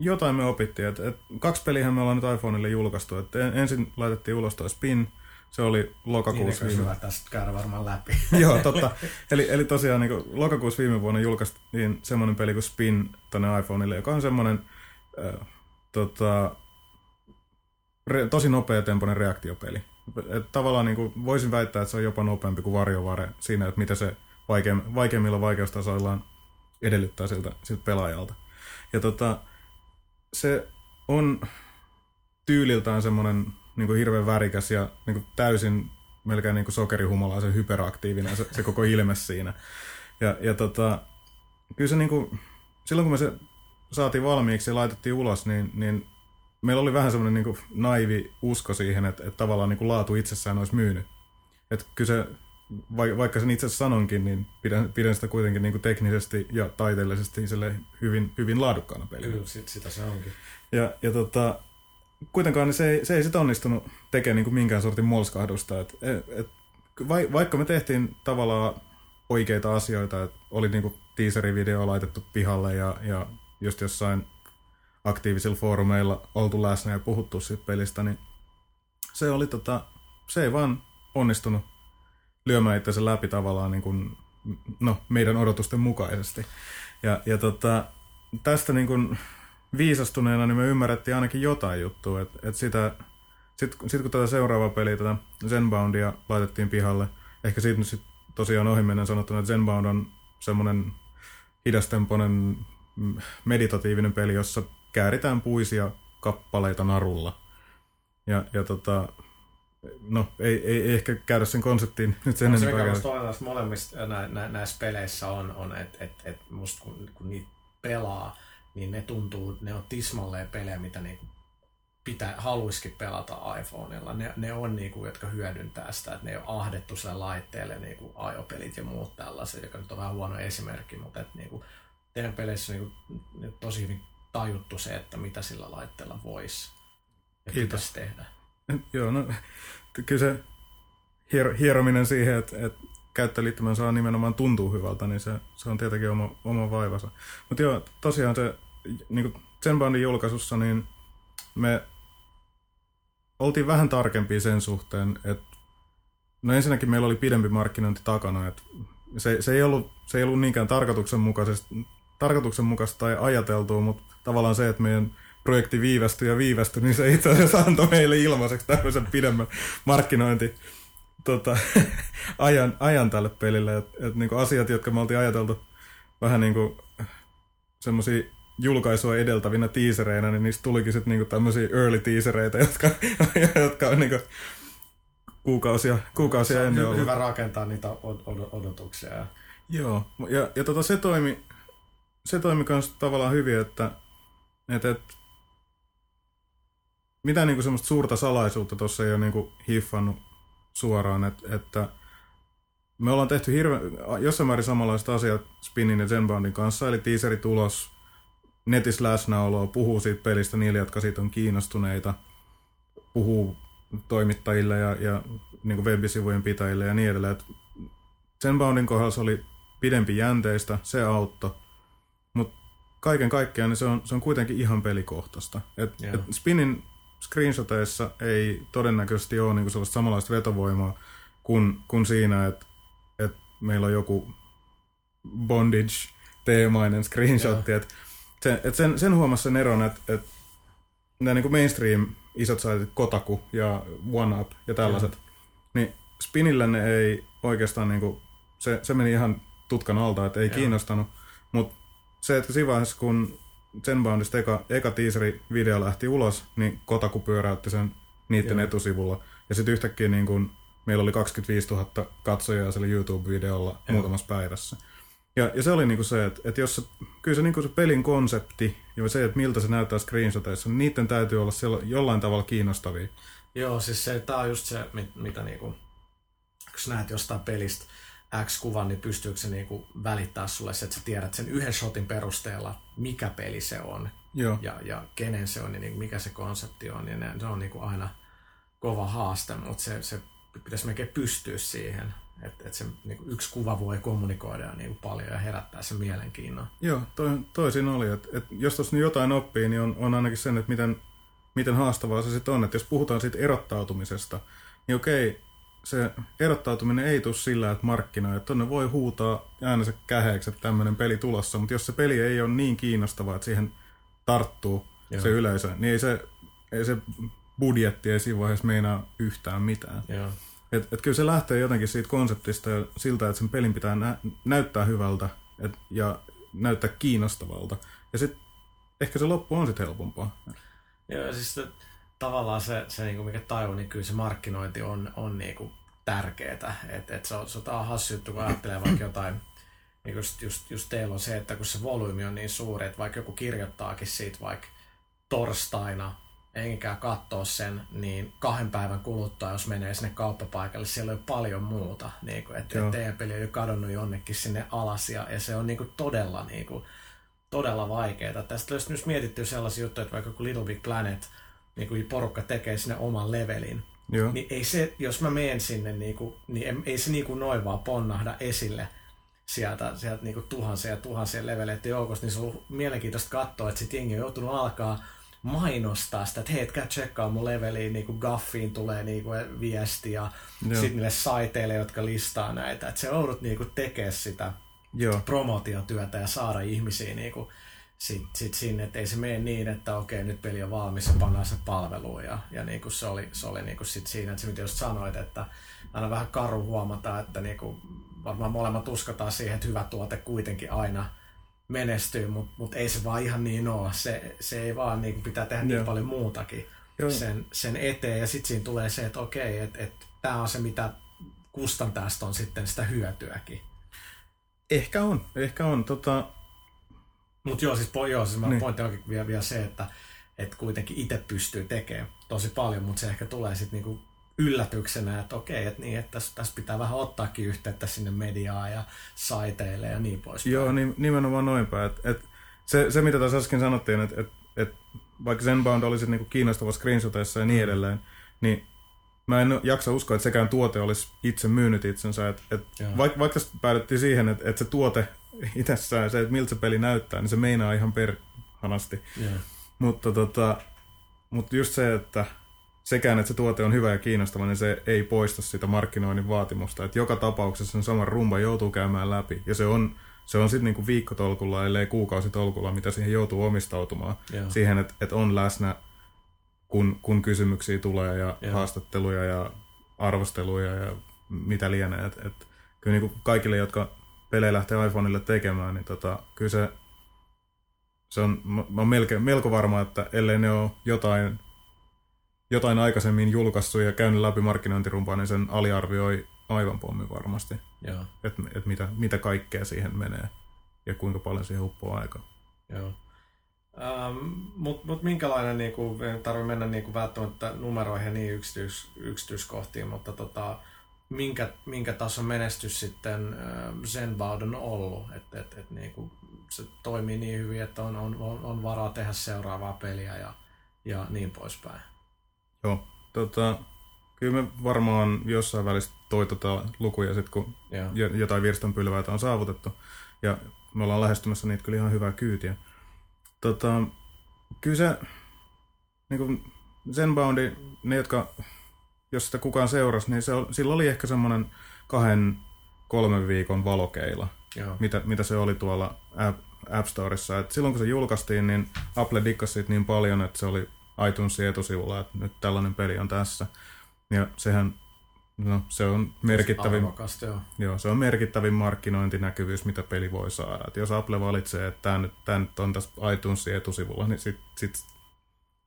jotain me opittiin. Et, et, kaksi peliä me ollaan nyt iPhoneille julkaistu. Et ensin laitettiin ulos toi Spin, se oli lokakuussa niin, viime... tästä käydä varmaan läpi. Joo, totta. Eli, eli tosiaan niin lokakuussa viime vuonna julkaistiin semmoinen peli kuin Spin tänne iPhoneille, joka on semmoinen äh, tota, re, tosi nopea tempoinen reaktiopeli. Et tavallaan niin kuin voisin väittää, että se on jopa nopeampi kuin varjovare siinä, että mitä se vaikeim, vaikeimmilla vaikeustasoillaan edellyttää siltä, siltä pelaajalta. Ja tota, se on tyyliltään semmoinen niin kuin hirveän värikäs ja niin kuin täysin melkein niin kuin sokerihumalaisen hyperaktiivinen se, se koko ilme siinä. Ja, ja tota, kyllä se niin kuin, silloin kun me se saatiin valmiiksi ja laitettiin ulos, niin, niin meillä oli vähän semmoinen niin naivi usko siihen, että, että tavallaan niin kuin laatu itsessään olisi myynyt. Että kyllä se, vaikka sen itse sanonkin, niin pidän, pidän sitä kuitenkin niin kuin teknisesti ja taiteellisesti hyvin, hyvin laadukkaana pelinä. Kyllä, sit, sitä se onkin. Ja, ja tota, kuitenkaan niin se ei, se ei sit onnistunut tekemään niin kuin minkään sortin molskahdusta. Et, et, vaikka me tehtiin tavallaan oikeita asioita, että oli niin kuin teaserivideo laitettu pihalle ja, ja just jossain aktiivisilla foorumeilla oltu läsnä ja puhuttu siitä pelistä, niin se oli tota, se ei vaan onnistunut lyömään itse läpi tavallaan niin kuin, no, meidän odotusten mukaisesti. Ja, ja tota, tästä niin kuin viisastuneena niin me ymmärrettiin ainakin jotain juttua, että et sitä, sitten sit kun tätä seuraavaa peliä, tätä Zenboundia laitettiin pihalle, ehkä siitä nyt sit tosiaan ohimennen sanottuna, että Zenbound on semmoinen hidastempoinen meditatiivinen peli, jossa kääritään puisia kappaleita narulla. Ja, ja tota, no ei, ei, ei ehkä käydä sen konseptiin nyt sen no. Se mikä musta molemmissa nä, nä, näissä peleissä on, on että et, et musta kun, kun niitä pelaa, niin ne tuntuu, ne on tismalleen pelejä, mitä niinku pitää, haluisikin pelata iPhoneilla. Ne, ne on niinku, jotka hyödyntää sitä, että ne on ahdettu sille laitteelle niinku ajopelit ja muut tällaiset, joka nyt on vähän huono esimerkki, mutta et, niinku, teidän peleissä niinku, tosi hyvin tajuttu se, että mitä sillä laitteella voisi ja pitäisi tehdä. Joo, no kyllä se hier, hierominen siihen, että, että käyttöliittymän saa nimenomaan tuntuu hyvältä, niin se, se on tietenkin oma, oma vaivansa. Mutta joo, tosiaan se niin Zenboundin julkaisussa, niin me oltiin vähän tarkempia sen suhteen, että no ensinnäkin meillä oli pidempi markkinointi takana, että se, se, ei ollut, se ei ollut niinkään tarkoituksenmukaista tai ajateltua, mutta tavallaan se, että meidän projekti viivästyi ja viivästyi, niin se itse asiassa antoi meille ilmaiseksi tämmöisen pidemmän markkinointi tota, ajan, ajan tälle pelille. Että et, niinku asiat, jotka me oltiin ajateltu vähän niin kuin semmoisia julkaisua edeltävinä tiisereinä, niin niistä tulikin sitten niinku tämmöisiä early teasereita, jotka, jotka on niinku kuukausia, kuukausia Se on ennen hy- ollut. hyvä rakentaa niitä od- od- odotuksia. Ja... Joo, ja, ja tota, se toimi, se toimi kans tavallaan hyvin, että et, et, mitään niinku semmoista suurta salaisuutta tuossa ei ole niinku hiffannut suoraan, et, että me ollaan tehty hirve, jossain määrin samanlaiset asiat Spinnin ja Zenboundin kanssa, eli teaserit ulos, netissä läsnäoloa, puhuu siitä pelistä niille, jotka siitä on kiinnostuneita, puhuu toimittajille ja, ja niin kuin webisivujen pitäjille ja niin edelleen. Et Zenboundin kohdalla se oli pidempi jänteistä, se auttoi, mutta kaiken kaikkiaan niin se, on, se on kuitenkin ihan pelikohtaista. Et, Joo. et Spinin screenshoteissa ei todennäköisesti ole niinku sellaista samanlaista vetovoimaa kuin, kuin siinä, että et meillä on joku bondage-teemainen screenshot. Et se, et sen, sen huomasi sen eron, että et nämä niinku mainstream isot saitit, Kotaku ja OneUp ja tällaiset, niin Spinillä ne ei oikeastaan niinku, se, se meni ihan tutkan alta, että ei Joo. kiinnostanut. Mutta se, että siinä vaiheessa, kun Zenboundista eka, eka teaseri-video lähti ulos, niin Kotaku pyöräytti sen niiden Joo. etusivulla. Ja sitten yhtäkkiä niin kun, meillä oli 25 000 katsojaa sillä YouTube-videolla Joo. muutamassa päivässä. Ja, ja se oli niinku se, että, että jos se, kyllä se, niinku se pelin konsepti ja se, että miltä se näyttää screenshoteissa, niin niiden täytyy olla siellä jollain tavalla kiinnostavia. Joo, siis se, tää on just se, mit, mitä niinku, kun sä näet jostain pelistä X-kuvan, niin pystyykö se niinku välittää sulle se, että sä tiedät sen yhden shotin perusteella, mikä peli se on Joo. ja, ja kenen se on ja niinku, mikä se konsepti on. Ja ne, se on niinku aina kova haaste, mutta se, se pitäisi melkein pystyä siihen, että et se niinku, yksi kuva voi kommunikoida niinku paljon ja herättää sen mielenkiinnon. Joo, toi, toi siinä oli. Että, että jos tuossa jotain oppii, niin on, on ainakin sen, että miten, miten haastavaa se sitten on. Että jos puhutaan siitä erottautumisesta, niin okei, se erottautuminen ei tule sillä, että markkinoi. Että tonne voi huutaa äänensä käheeksi, että tämmöinen peli tulossa, mutta jos se peli ei ole niin kiinnostava, että siihen tarttuu Joo. se yleisö, niin ei se, ei se budjetti ei siinä vaiheessa meinaa yhtään mitään. Joo. Et, et kyllä se lähtee jotenkin siitä konseptista ja siltä, että sen pelin pitää nä- näyttää hyvältä et, ja näyttää kiinnostavalta. Ja sitten ehkä se loppu on sitten helpompaa. Joo, siis tavallaan se, se niinku, mikä tajuu, niin kyllä se markkinointi on, on niinku tärkeetä. Et, et se, on, se on tää on hassu juttu, kun ajattelee vaikka jotain, niin just, just, just teillä on se, että kun se volyymi on niin suuri, että vaikka joku kirjoittaakin siitä vaikka torstaina, enkä katsoa sen, niin kahden päivän kuluttua, jos menee sinne kauppapaikalle, siellä on jo paljon muuta. Niin kuin, että teidän peli on jo kadonnut jonnekin sinne alas, ja, ja se on niin kuin todella, niin kuin, todella vaikeaa. Tästä olisi myös mietitty sellaisia juttuja, että vaikka kun Little Big Planet, niin kuin porukka tekee sinne oman levelin, Joo. niin ei se, jos mä menen sinne, niin, kuin, niin ei se niin kuin noin vaan ponnahda esille sieltä, sieltä niin kuin tuhansia ja tuhansia leveleiden joukosta, niin se on ollut mielenkiintoista katsoa, että sit jengi on joutunut alkaa mainostaa sitä, että hei, et käy tsekkaa mun leveliin, niin kuin Gaffiin tulee niin kuin viesti ja sitten niille saiteille, jotka listaa näitä, että se joudut niin kuin tekemään sitä Joo. promotiotyötä ja saada ihmisiä niin kuin sit, sit sinne, että ei se mene niin, että okei, nyt peli on valmis ja pannaan se palveluun. Ja, ja niin kuin se oli, se oli niin kuin sit siinä, että se mitä just sanoit, että aina vähän karu huomata, että niin kuin varmaan molemmat uskotaan siihen, että hyvä tuote kuitenkin aina menestyy, mutta mut ei se vaan ihan niin ole. Se, se ei vaan niin kuin pitää tehdä niin paljon muutakin Joo. sen, sen eteen. Ja sitten siinä tulee se, että okei, että et, tämä on se, mitä kustantajasta on sitten sitä hyötyäkin. Ehkä on. Ehkä on. Tota, Mutta joo, siis, po, joo, siis Niin. pointti onkin vielä, vielä se, että, että kuitenkin itse pystyy tekemään tosi paljon, mutta se ehkä tulee sitten niinku yllätyksenä, että okei, että niin, että tässä, tässä pitää vähän ottaakin yhteyttä sinne mediaan ja saiteille ja niin poispäin. Joo, niin, nimenomaan noinpä. Et, et, se, se, mitä tässä äsken sanottiin, että et, et, vaikka Zenbound olisi niinku kiinnostava screenshoteissa ja niin edelleen, niin mä en jaksa uskoa, että sekään tuote olisi itse myynyt itsensä. Et, et, Joo. vaikka, vaikka päädyttiin siihen, että, että se tuote itsessään, se, että miltä se peli näyttää, niin se meinaa ihan perhanasti. Joo. Mutta tota, mutta just se, että sekään, että se tuote on hyvä ja kiinnostava, niin se ei poista sitä markkinoinnin vaatimusta. Että joka tapauksessa sen saman rumba joutuu käymään läpi. Ja se on, se on sitten niinku viikkotolkulla, ellei kuukausitolkulla, mitä siihen joutuu omistautumaan. Joo. Siihen, että et on läsnä, kun, kun kysymyksiä tulee ja Joo. haastatteluja ja arvosteluja ja mitä lienee. Et, et, kyllä niinku kaikille, jotka pelejä lähtee iPhoneille tekemään, niin tota, kyllä se, se on, mä, mä oon melkein, melko varma, että ellei ne ole jotain, jotain aikaisemmin julkaissut ja käynyt läpi markkinointirumpaa, niin sen aliarvioi aivan pommi varmasti. Että et mitä, mitä kaikkea siihen menee ja kuinka paljon siihen uppoaa aikaa. joo. Ähm, Mutta mut minkälainen, niinku, ei tarvitse mennä niinku välttämättä numeroihin ja niin yksityis, yksityiskohtiin, mutta tota, minkä, minkä tason menestys sitten Zenbound on ollut, että et, et, niinku, se toimii niin hyvin, että on, on, on, on varaa tehdä seuraavaa peliä ja, ja niin poispäin. Joo, tota, kyllä me varmaan jossain välissä toitotaan lukuja sit, kun Joo. jo- jotain virstanpylväitä on saavutettu. Ja me ollaan lähestymässä niitä kyllä ihan hyvää kyytiä. Tota, kyllä se, niin kuin Zenboundi, ne jotka, jos sitä kukaan seurasi, niin se, sillä oli ehkä semmoinen kahden, kolmen viikon valokeila, Joo. mitä, mitä se oli tuolla App, App Storessa. Et silloin kun se julkaistiin, niin Apple dikkasi siitä niin paljon, että se oli iTunesin etusivulla, että nyt tällainen peli on tässä. Ja sehän, no se on merkittävin, Arvokasta, joo. joo, se on merkittävin markkinointinäkyvyys, mitä peli voi saada. Et jos Apple valitsee, että tämä nyt, tää nyt on tässä iTunesin etusivulla, niin sit, sit,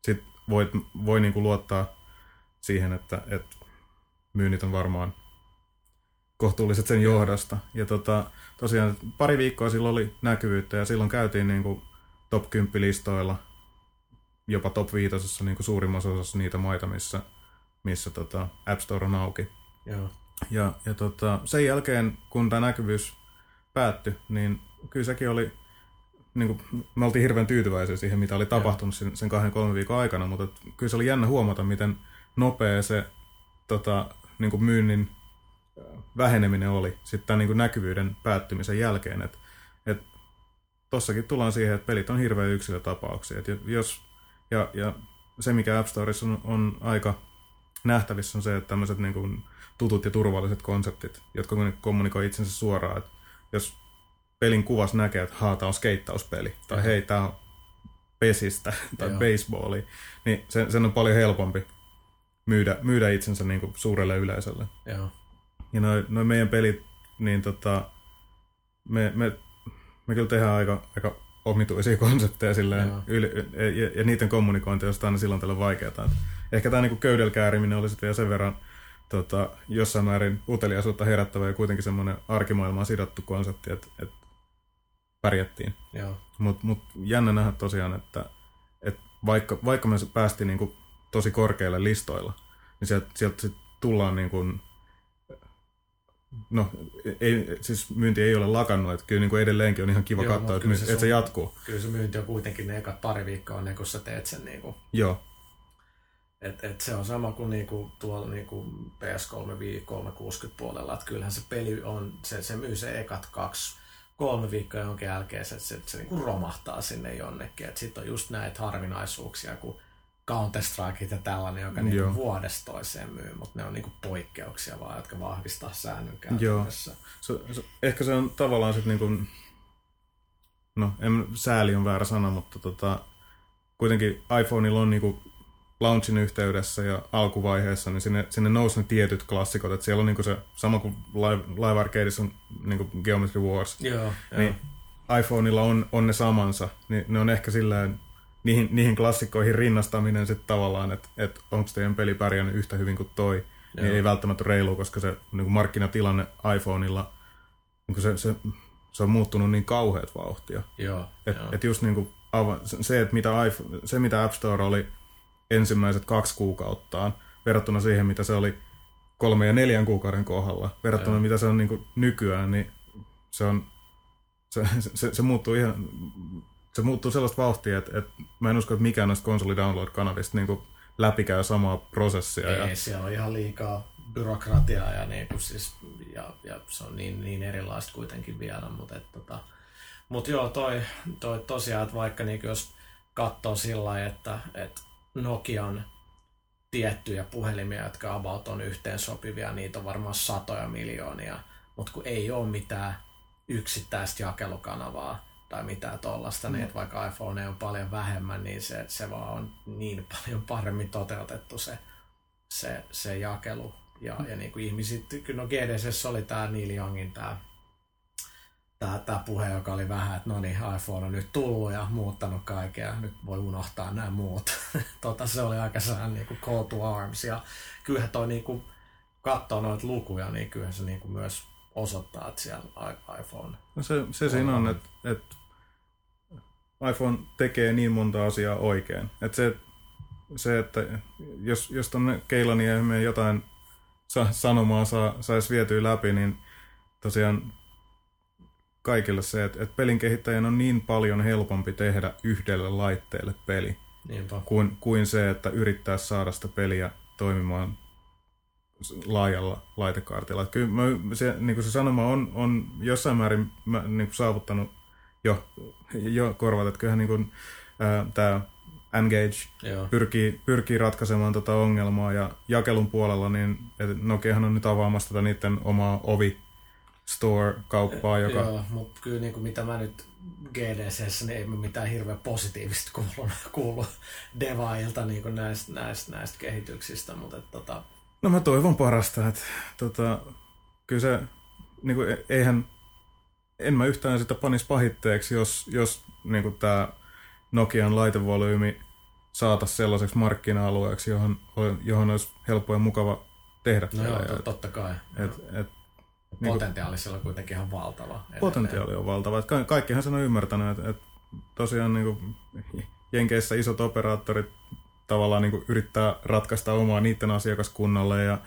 sit voit, voi niinku luottaa siihen, että, että myynnit on varmaan kohtuulliset sen johdosta. Ja tota, tosiaan pari viikkoa silloin oli näkyvyyttä ja silloin käytiin niinku top 10 listoilla, jopa top 5 niinku suurimmassa osassa niitä maita, missä, missä tota App Store on auki. Joo. Ja, ja tota, sen jälkeen, kun tämä näkyvyys päättyi, niin kyllä sekin oli, niin kuin, me oltiin hirveän tyytyväisiä siihen, mitä oli tapahtunut sen, sen kahden kolmen viikon aikana, mutta kyllä se oli jännä huomata, miten nopea se tota, niin kuin myynnin äh, väheneminen oli sitten tämän niin kuin näkyvyyden päättymisen jälkeen. Et, et tossakin tullaan siihen, että pelit on hirveän yksilötapauksia. Et jos, ja, ja se, mikä App Storessa on, on aika nähtävissä, on se, että tämmöiset niin kuin tutut ja turvalliset konseptit, jotka kommunikoi itsensä suoraan. Että jos pelin kuvas näkee, että haa, tää on skeittauspeli, tai hei, tää on pesistä, tai baseballi, niin sen, sen on paljon helpompi myydä, myydä itsensä niin kuin suurelle yleisölle. Joo. Ja noin noi meidän pelit, niin tota, me, me, me kyllä tehdään aika, aika omituisia konsepteja silleen, Joo. yli, ja, ja, niiden kommunikointi on aina silloin tällä vaikeaa. Et Ehkä tämä niinku köydelkääriminen oli sitten vielä sen verran tota, jossain määrin uteliaisuutta herättävä ja kuitenkin semmoinen arkimaailmaan sidottu konsepti, että et pärjättiin. Mutta mut jännä nähdä tosiaan, että et vaikka, vaikka me päästiin niinku tosi korkeille listoilla, niin sieltä, sieltä sit tullaan niinku, no ei, siis myynti ei ole lakannut, että kyllä niinku edelleenkin on ihan kiva Joo, katsoa, mut että, se että se sun- jatkuu. Kyllä se myynti on kuitenkin ne ekat pari viikkoa ennen kuin sä teet sen niinku Joo, Et, et se on sama kuin niinku tuolla niinku PS3 vi- 360 puolella, että kyllähän se peli on, se, se myy se ekat kaksi, kolme viikkoa jonkin jälkeen, se, se, se niinku romahtaa sinne jonnekin. Sitten on just näitä harvinaisuuksia kuin counter strike ja tällainen, joka niinku Joo. vuodesta toiseen myy, mutta ne on niinku poikkeuksia vaan, jotka vahvistaa säännön Joo. käytännössä. se, se, ehkä se on tavallaan sitten niinku, no en, sääli on väärä sana, mutta tota, kuitenkin iPhoneilla on niinku launchin yhteydessä ja alkuvaiheessa, niin sinne, sinne nousi ne tietyt klassikot, että siellä on niinku se sama kuin Live, Live Arcadeissa on niinku Geometry Wars, Joo, joo. niin iPhoneilla on, on ne samansa, niin ne on ehkä silleen niihin, niihin klassikkoihin rinnastaminen sitten tavallaan, että et onko teidän peli pärjännyt yhtä hyvin kuin toi, niin Joo. ei välttämättä reilu, koska se niin markkinatilanne iPhoneilla, niin se, se, se on muuttunut niin kauheat vauhtia. joo, Et, joo. et just niin kuin, se, että mitä, iPhone, se, mitä App Store oli ensimmäiset kaksi kuukauttaan, verrattuna siihen, mitä se oli kolme ja neljän kuukauden kohdalla, verrattuna Joo. mitä se on niin kuin nykyään, niin se on, se, se, se muuttuu ihan, se muuttuu sellaista vauhtia, että, että mä en usko, että mikään näistä konsoli-download-kanavista niin läpikäy samaa prosessia. Ja, Ei, siellä on ihan liikaa byrokratiaa ja, niin kuin siis, ja, ja se on niin, niin erilaista kuitenkin vielä, mutta et, tota, mut joo, toi, toi tosiaan, että vaikka niin jos katsoo sillä että, että Nokian tiettyjä puhelimia, jotka about on yhteen sopivia, niitä on varmaan satoja miljoonia, mutta kun ei ole mitään yksittäistä jakelukanavaa tai mitään tollasta, niin että vaikka iPhone on paljon vähemmän, niin se, se vaan on niin paljon paremmin toteutettu se, se, se jakelu. Ja, ja niin kuin ihmiset, no GDC oli tämä Neil Youngin tämä tämä, tämä puhe, joka oli vähän, että no niin, iPhone on nyt tullut ja muuttanut kaikkea, nyt voi unohtaa nämä muut. tota, se oli aika sellainen niin kuin call to arms. Ja kyllähän toi niin kuin, katsoo noita lukuja, niin kyllähän se niin kuin myös osoittaa, että siellä iPhone... No se, se siinä on, että, että iPhone tekee niin monta asiaa oikein. Että se, se, että jos, jos tuonne Keilaniemeen jotain sa, sanomaa saa, saisi vietyä läpi, niin tosiaan kaikille se, että, että pelin kehittäjän on niin paljon helpompi tehdä yhdelle laitteelle peli, Niinpä. kuin, kuin se, että yrittää saada sitä peliä toimimaan laajalla laitekaartilla. Että kyllä mä, se, niin kuin se sanoma on, on jossain määrin mä, niin kuin saavuttanut jo, jo korvat, että kyllähän niin kuin, ää, tämä Engage Joo. pyrkii, pyrkii ratkaisemaan tätä ongelmaa ja jakelun puolella niin et Nokiahan on nyt avaamassa tätä niiden omaa ovi store-kauppaa, joka... Joo, mutta kyllä niin kuin mitä mä nyt GDCssä, niin ei mä mitään hirveän positiivista kuulu, kuulu devailta niin kuin näistä, näistä, näistä kehityksistä, mutta että, tota, No mä toivon parasta, että tota, kyllä se, niin kuin, e- eihän, en mä yhtään sitä panis pahitteeksi, jos, jos niin kuin tämä Nokian laitevolyymi saataisiin sellaiseksi markkina-alueeksi, johon, johon olisi helppo ja mukava tehdä. no joo, to, totta kai. et, et, niin kuin, Potentiaali siellä on kuitenkin ihan valtava. edelleen. potentiaali on valtava. Et ka- kaikkihan sen on ymmärtänyt, että et tosiaan niin kuin, Jenkeissä isot operaattorit tavallaan niin kuin yrittää ratkaista omaa niiden asiakaskunnalle ja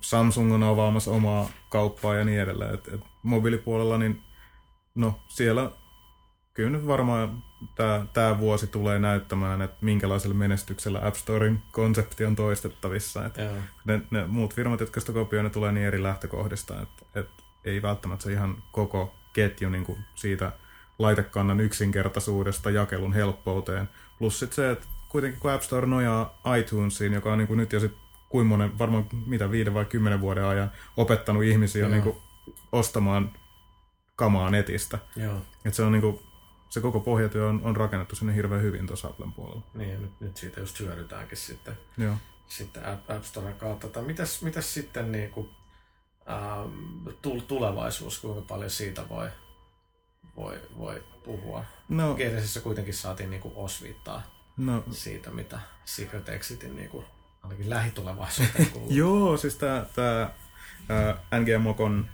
Samsung on avaamassa omaa kauppaa ja niin edelleen. Et, et mobiilipuolella, niin no siellä kyllä nyt varmaan tämä, tämä vuosi tulee näyttämään, että minkälaisella menestyksellä App Storein konsepti on toistettavissa. Et Joo. ne, ne muut firmat, jotka sitä kopioivat, ne tulee niin eri lähtökohdista, että et ei välttämättä se ihan koko ketju niin kuin siitä laitekannan yksinkertaisuudesta jakelun helppouteen. Plus sit se, että kuitenkin kun App Store nojaa iTunesiin, joka on niin kuin nyt jo sit kuin monen, varmaan mitä viiden vai kymmenen vuoden ajan opettanut ihmisiä Joo. niin kuin ostamaan kamaa netistä. Joo. Et se on niin kuin, se koko pohjatyö on, on rakennettu sinne hirveän hyvin tuossa Applen puolella. Niin, nyt, nyt siitä just hyödytäänkin sitten, Joo. sitten App, App Storen kautta. Tai mitäs, mitäs sitten niin kuin, ähm, tul- tulevaisuus, kuinka paljon siitä voi, voi, voi puhua? No, GDCssä kuitenkin saatiin niin kuin osviittaa no siitä, mitä Secret Exitin niin kuin, ainakin lähitulevaisuuteen kuuluu. Joo, siis tää, tää ää, NG Mokon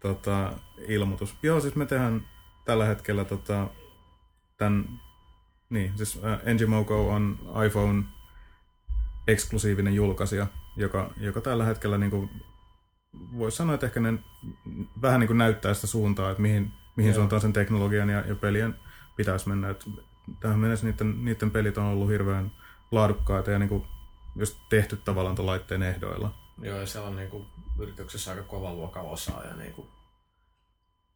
tota, ilmoitus. Joo, siis me tehdään tällä hetkellä tota, tän, niin, siis ää, NG Moko on iPhone eksklusiivinen julkaisija, joka, joka tällä hetkellä niin voisi sanoa, että ehkä ne vähän niin kuin näyttää sitä suuntaa, että mihin, mihin Joo. suuntaan sen teknologian ja, ja pelien pitäisi mennä. Et tähän mennessä niiden, niiden pelit on ollut hirveän laadukkaita ja niin kuin just tehty tavallaan tuon laitteen ehdoilla. Joo, ja siellä on niin kuin, yrityksessä aika kova luokan osaaja niin kuin,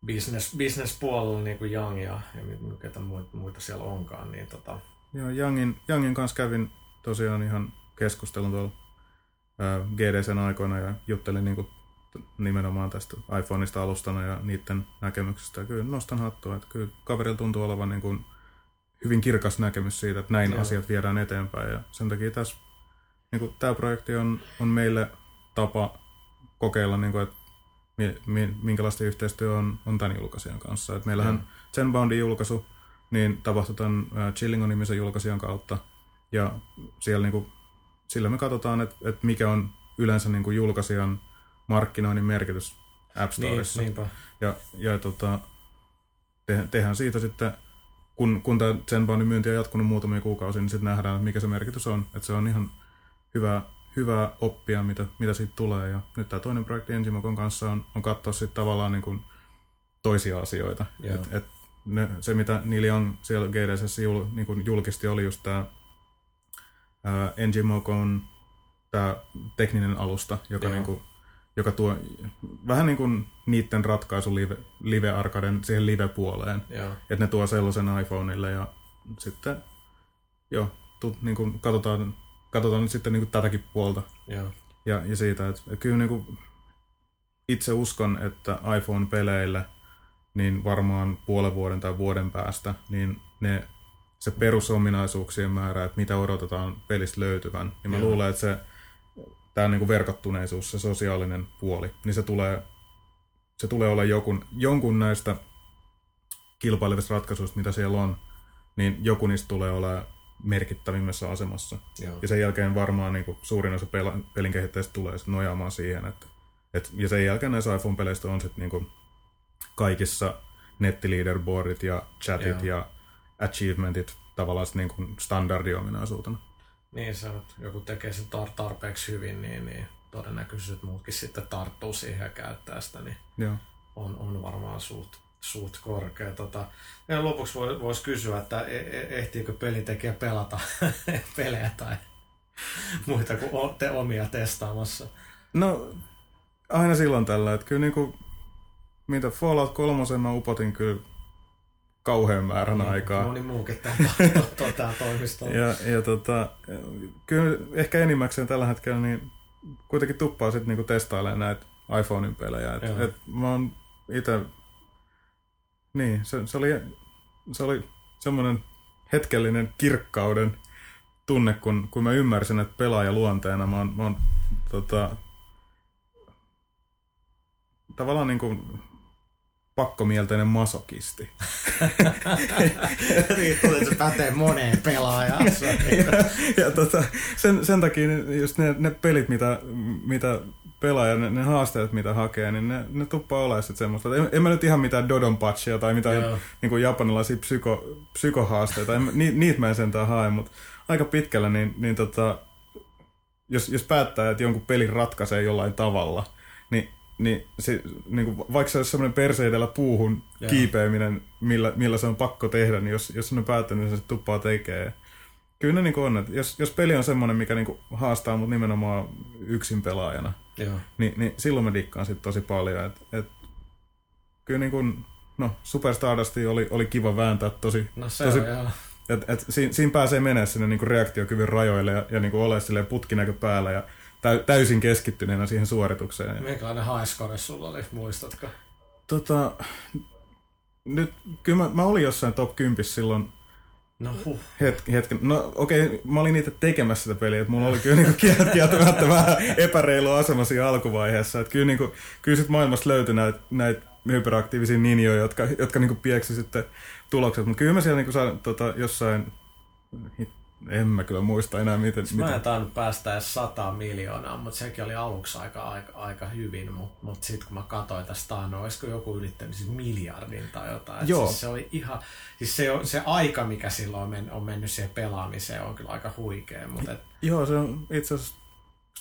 business, business puolella niin kuin Young ja, ja ketä muita, muita siellä onkaan, niin tota, Joo, Youngin, Youngin kanssa kävin tosiaan ihan keskustelun tuolla ää, GDCn aikoina ja juttelin niin kuin, nimenomaan tästä iPhoneista alustana ja niiden näkemyksestä. Ja kyllä nostan hattua, että kyllä kaverilla tuntuu olevan niin kuin hyvin kirkas näkemys siitä, että näin Joo. asiat viedään eteenpäin. Ja sen takia tässä niin kuin, tämä projekti on, on meille tapa kokeilla, niin kuin, että mi, mi, minkälaista yhteistyö on, on tämän julkaisijan kanssa. Et meillähän Joo. Zenboundin julkaisu niin tapahtui tämän äh, Chillingon-nimisen julkaisijan kautta. Ja siellä niin kuin, sillä me katsotaan, että, että mikä on yleensä niin kuin julkaisijan markkinoinnin merkitys App niin, Storessa. niinpä. Ja, ja tota, te, tehdään siitä sitten, kun, kun tämä Zenboundin myynti on jatkunut muutamia kuukausia, niin sitten nähdään, mikä se merkitys on. Että se on ihan hyvä, hyvää oppia, mitä, mitä siitä tulee. Ja nyt tämä toinen projekti Ensimokon kanssa on, on katsoa sitten tavallaan niin kuin toisia asioita. Joo. Et, et ne, se, mitä Neil Young siellä GDSssä jul, niin kuin julkisti, oli just tämä Engimokon tämä tekninen alusta, joka, Joo. niin kuin, joka tuo vähän niin kuin niiden ratkaisu live, live arcaden siihen live-puoleen. Joo. Että ne tuo sellaisen iPhoneille ja sitten joo, tu, niin kuin katsotaan, katsotaan nyt sitten niin kuin tätäkin puolta Joo. ja, ja siitä, että että kyllä niin kuin itse uskon, että iPhone-peleillä niin varmaan puolen vuoden tai vuoden päästä, niin ne, se perusominaisuuksien määrä, että mitä odotetaan pelistä löytyvän, niin mä Joo. luulen, että se tämä niin kuin verkottuneisuus, se sosiaalinen puoli, niin se tulee se tulee olla jonkun, jonkun näistä kilpailevista ratkaisuista, mitä siellä on, niin joku niistä tulee olla merkittävimmässä asemassa. Joo. Ja sen jälkeen varmaan niin kuin, suurin osa pela, pelin kehittäjistä tulee sit nojaamaan siihen, että et, ja sen jälkeen näissä iPhone-peleistä on sitten niin kaikissa nettiliiderboardit ja chatit Joo. ja achievementit tavallaan niin kuin standardiominaisuutena. Niin se että joku tekee sen tar- tarpeeksi hyvin, niin, niin todennäköisesti että muutkin sitten tarttuu siihen ja käyttää sitä, niin Joo. on, on varmaan suht, suht korkea. Tota, ja lopuksi voi, voisi kysyä, että e- e- ehtiikö pelitekijä pelata pelejä tai muita kuin te omia testaamassa. No, aina silloin tällä, että kyllä niinku, mitä Fallout 3 mä upotin kyllä kauhean määrän aikaa. Moni muukin täällä to- tää toimistolla. Ja, ja tota, kyllä ehkä enimmäkseen tällä hetkellä niin kuitenkin tuppaa sitten niinku testailemaan näitä iPhonein pelejä. Et, Joo. et mä oon itse, niin se, se, oli, se oli semmoinen hetkellinen kirkkauden tunne, kun, kun mä ymmärsin, että pelaaja luonteena mä oon, mä oon tota, tavallaan niin kuin pakkomielteinen masokisti. Riippuu, että se pätee moneen pelaajaan. ja tota, sen, sen takia just ne, ne pelit, mitä, mitä pelaaja, ne, ne haasteet, mitä hakee, niin ne, ne tuppaa olemaan sitten semmoista. En, en mä nyt ihan mitään Dodon patchia tai mitään Joo. niin kuin japanilaisia psyko, psykohaasteita, en, mä- ni, niitä mä en sentään hae, mutta aika pitkällä, niin, niin tota, jos, jos päättää, että jonkun pelin ratkaisee jollain tavalla, niin, niin, se, niin kuin, vaikka se olisi semmoinen perseidellä puuhun Joo. kiipeäminen, millä, millä se on pakko tehdä, niin jos, jos on päättänyt, niin se tuppaa tekee. Kyllä ne niin on, että jos, jos peli on semmoinen, mikä niin haastaa mut nimenomaan yksin pelaajana, Joo. niin, niin silloin mä dikkaan sit tosi paljon. Et, et, kyllä niin kuin, no Super Stardust oli, oli kiva vääntää tosi, No se tosi on joo. et, et, siinä, siinä pääsee menemään sinne niin reaktiokyvyn rajoille ja, ja niin ole silleen putkinäkö päällä ja täysin keskittyneenä siihen suoritukseen. Minkälainen highscore sulla oli, muistatko? tota, nyt, kyllä mä, mä olin jossain top 10 silloin No huh. hetken. hetken. No okei, okay, mä olin itse tekemässä sitä peliä, että mulla oli kyllä niinku kiel- kieltämättä vähän epäreilu asema siinä alkuvaiheessa. Että kyllä, niinku, kyllä sit maailmasta löytyi näitä näit hyperaktiivisia ninjoja, jotka, jotka niinku pieksi sitten tulokset. Mutta kyllä mä siellä niinku sain tota, jossain, en mä kyllä muista enää miten. Mä en tainnut päästä edes 100 miljoonaa, mutta sekin oli aluksi aika, aika, aika hyvin, mutta mut sitten kun mä katsoin tästä, no olisiko joku ylittänyt siis miljardin tai jotain. Et Joo. Siis se oli ihan, siis se, se aika, mikä silloin on, men, on mennyt siihen pelaamiseen, on kyllä aika huikea, mutta et, Joo, se on itse asiassa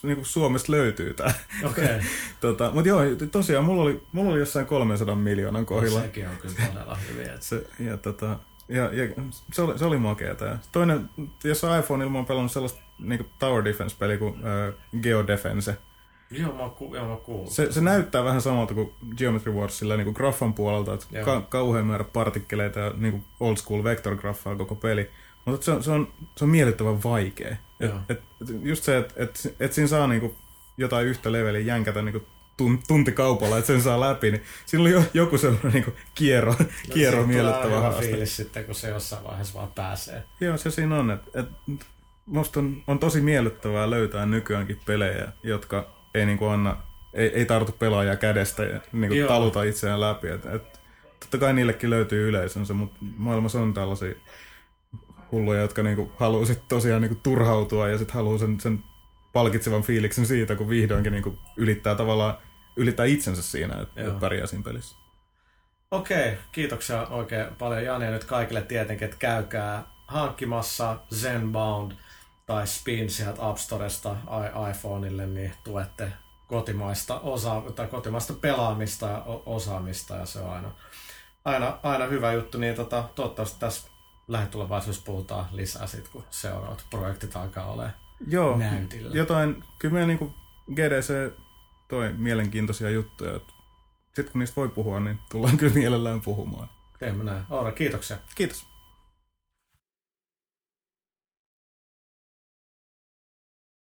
niinku Suomesta löytyy tää. okei, okay. tota, mutta joo, tosiaan mulla oli, mulla oli jossain 300 miljoonan kohdilla. sekin on kyllä todella hyvin. Et, Se, ja, tota, ja, ja se, oli, se oli makeeta. Ja toinen, jos on iPhoneilla mä oon pelannut sellaista niin Tower Defense-peliä kuin äh, Geodefense. joo, mä ku, joo, mä kuullut. Se, se näyttää vähän samalta kuin Geometry Wars sillä niin kuin graffan puolelta, että Joo. ka- kauhean määrä partikkeleita ja niin kuin old school vector-graffaa koko peli. Mutta se on, se on, se on miellyttävän vaikea. Et, Joo. et, just se, että et, et siinä saa niinku jotain yhtä leveliä jänkätä niinku tun, tuntikaupalla, että sen saa läpi, niin siinä oli jo, joku sellainen niinku kierro, No, kierro miellyttävä haaste. fiilis sitten, kun se jossain vaiheessa vaan pääsee. Joo, se siinä on. Et, et, musta on, on tosi miellyttävää löytää nykyäänkin pelejä, jotka ei niinku anna, ei, ei tartu pelaajaa kädestä ja niinku Joo. taluta itseään läpi. Et, et, totta kai niillekin löytyy yleisönsä, mutta maailmassa on tällaisia hulluja, jotka niinku haluaa sit tosiaan niinku turhautua ja sitten haluaa sen, sen palkitsevan fiiliksen siitä, kun vihdoinkin niinku ylittää tavallaan ylittää itsensä siinä, että Joo. pärjää siinä pelissä. Okei, kiitoksia oikein paljon Jani ja nyt kaikille tietenkin, että käykää hankkimassa Zenbound tai Spin sieltä App Storesta iPhoneille, niin tuette kotimaista, osa- tai kotimaista pelaamista ja osaamista ja se on aina, aina, aina hyvä juttu, niin tota, toivottavasti tässä lähitulevaisuudessa puhutaan lisää sit, kun seuraavat projektit alkaa olemaan Joo, näytillä. jotain, kyllä meidän niinku GDC toi mielenkiintoisia juttuja. Sitten kun niistä voi puhua, niin tullaan kyllä mielellään puhumaan. Teemme näin. Oura, kiitoksia. Kiitos.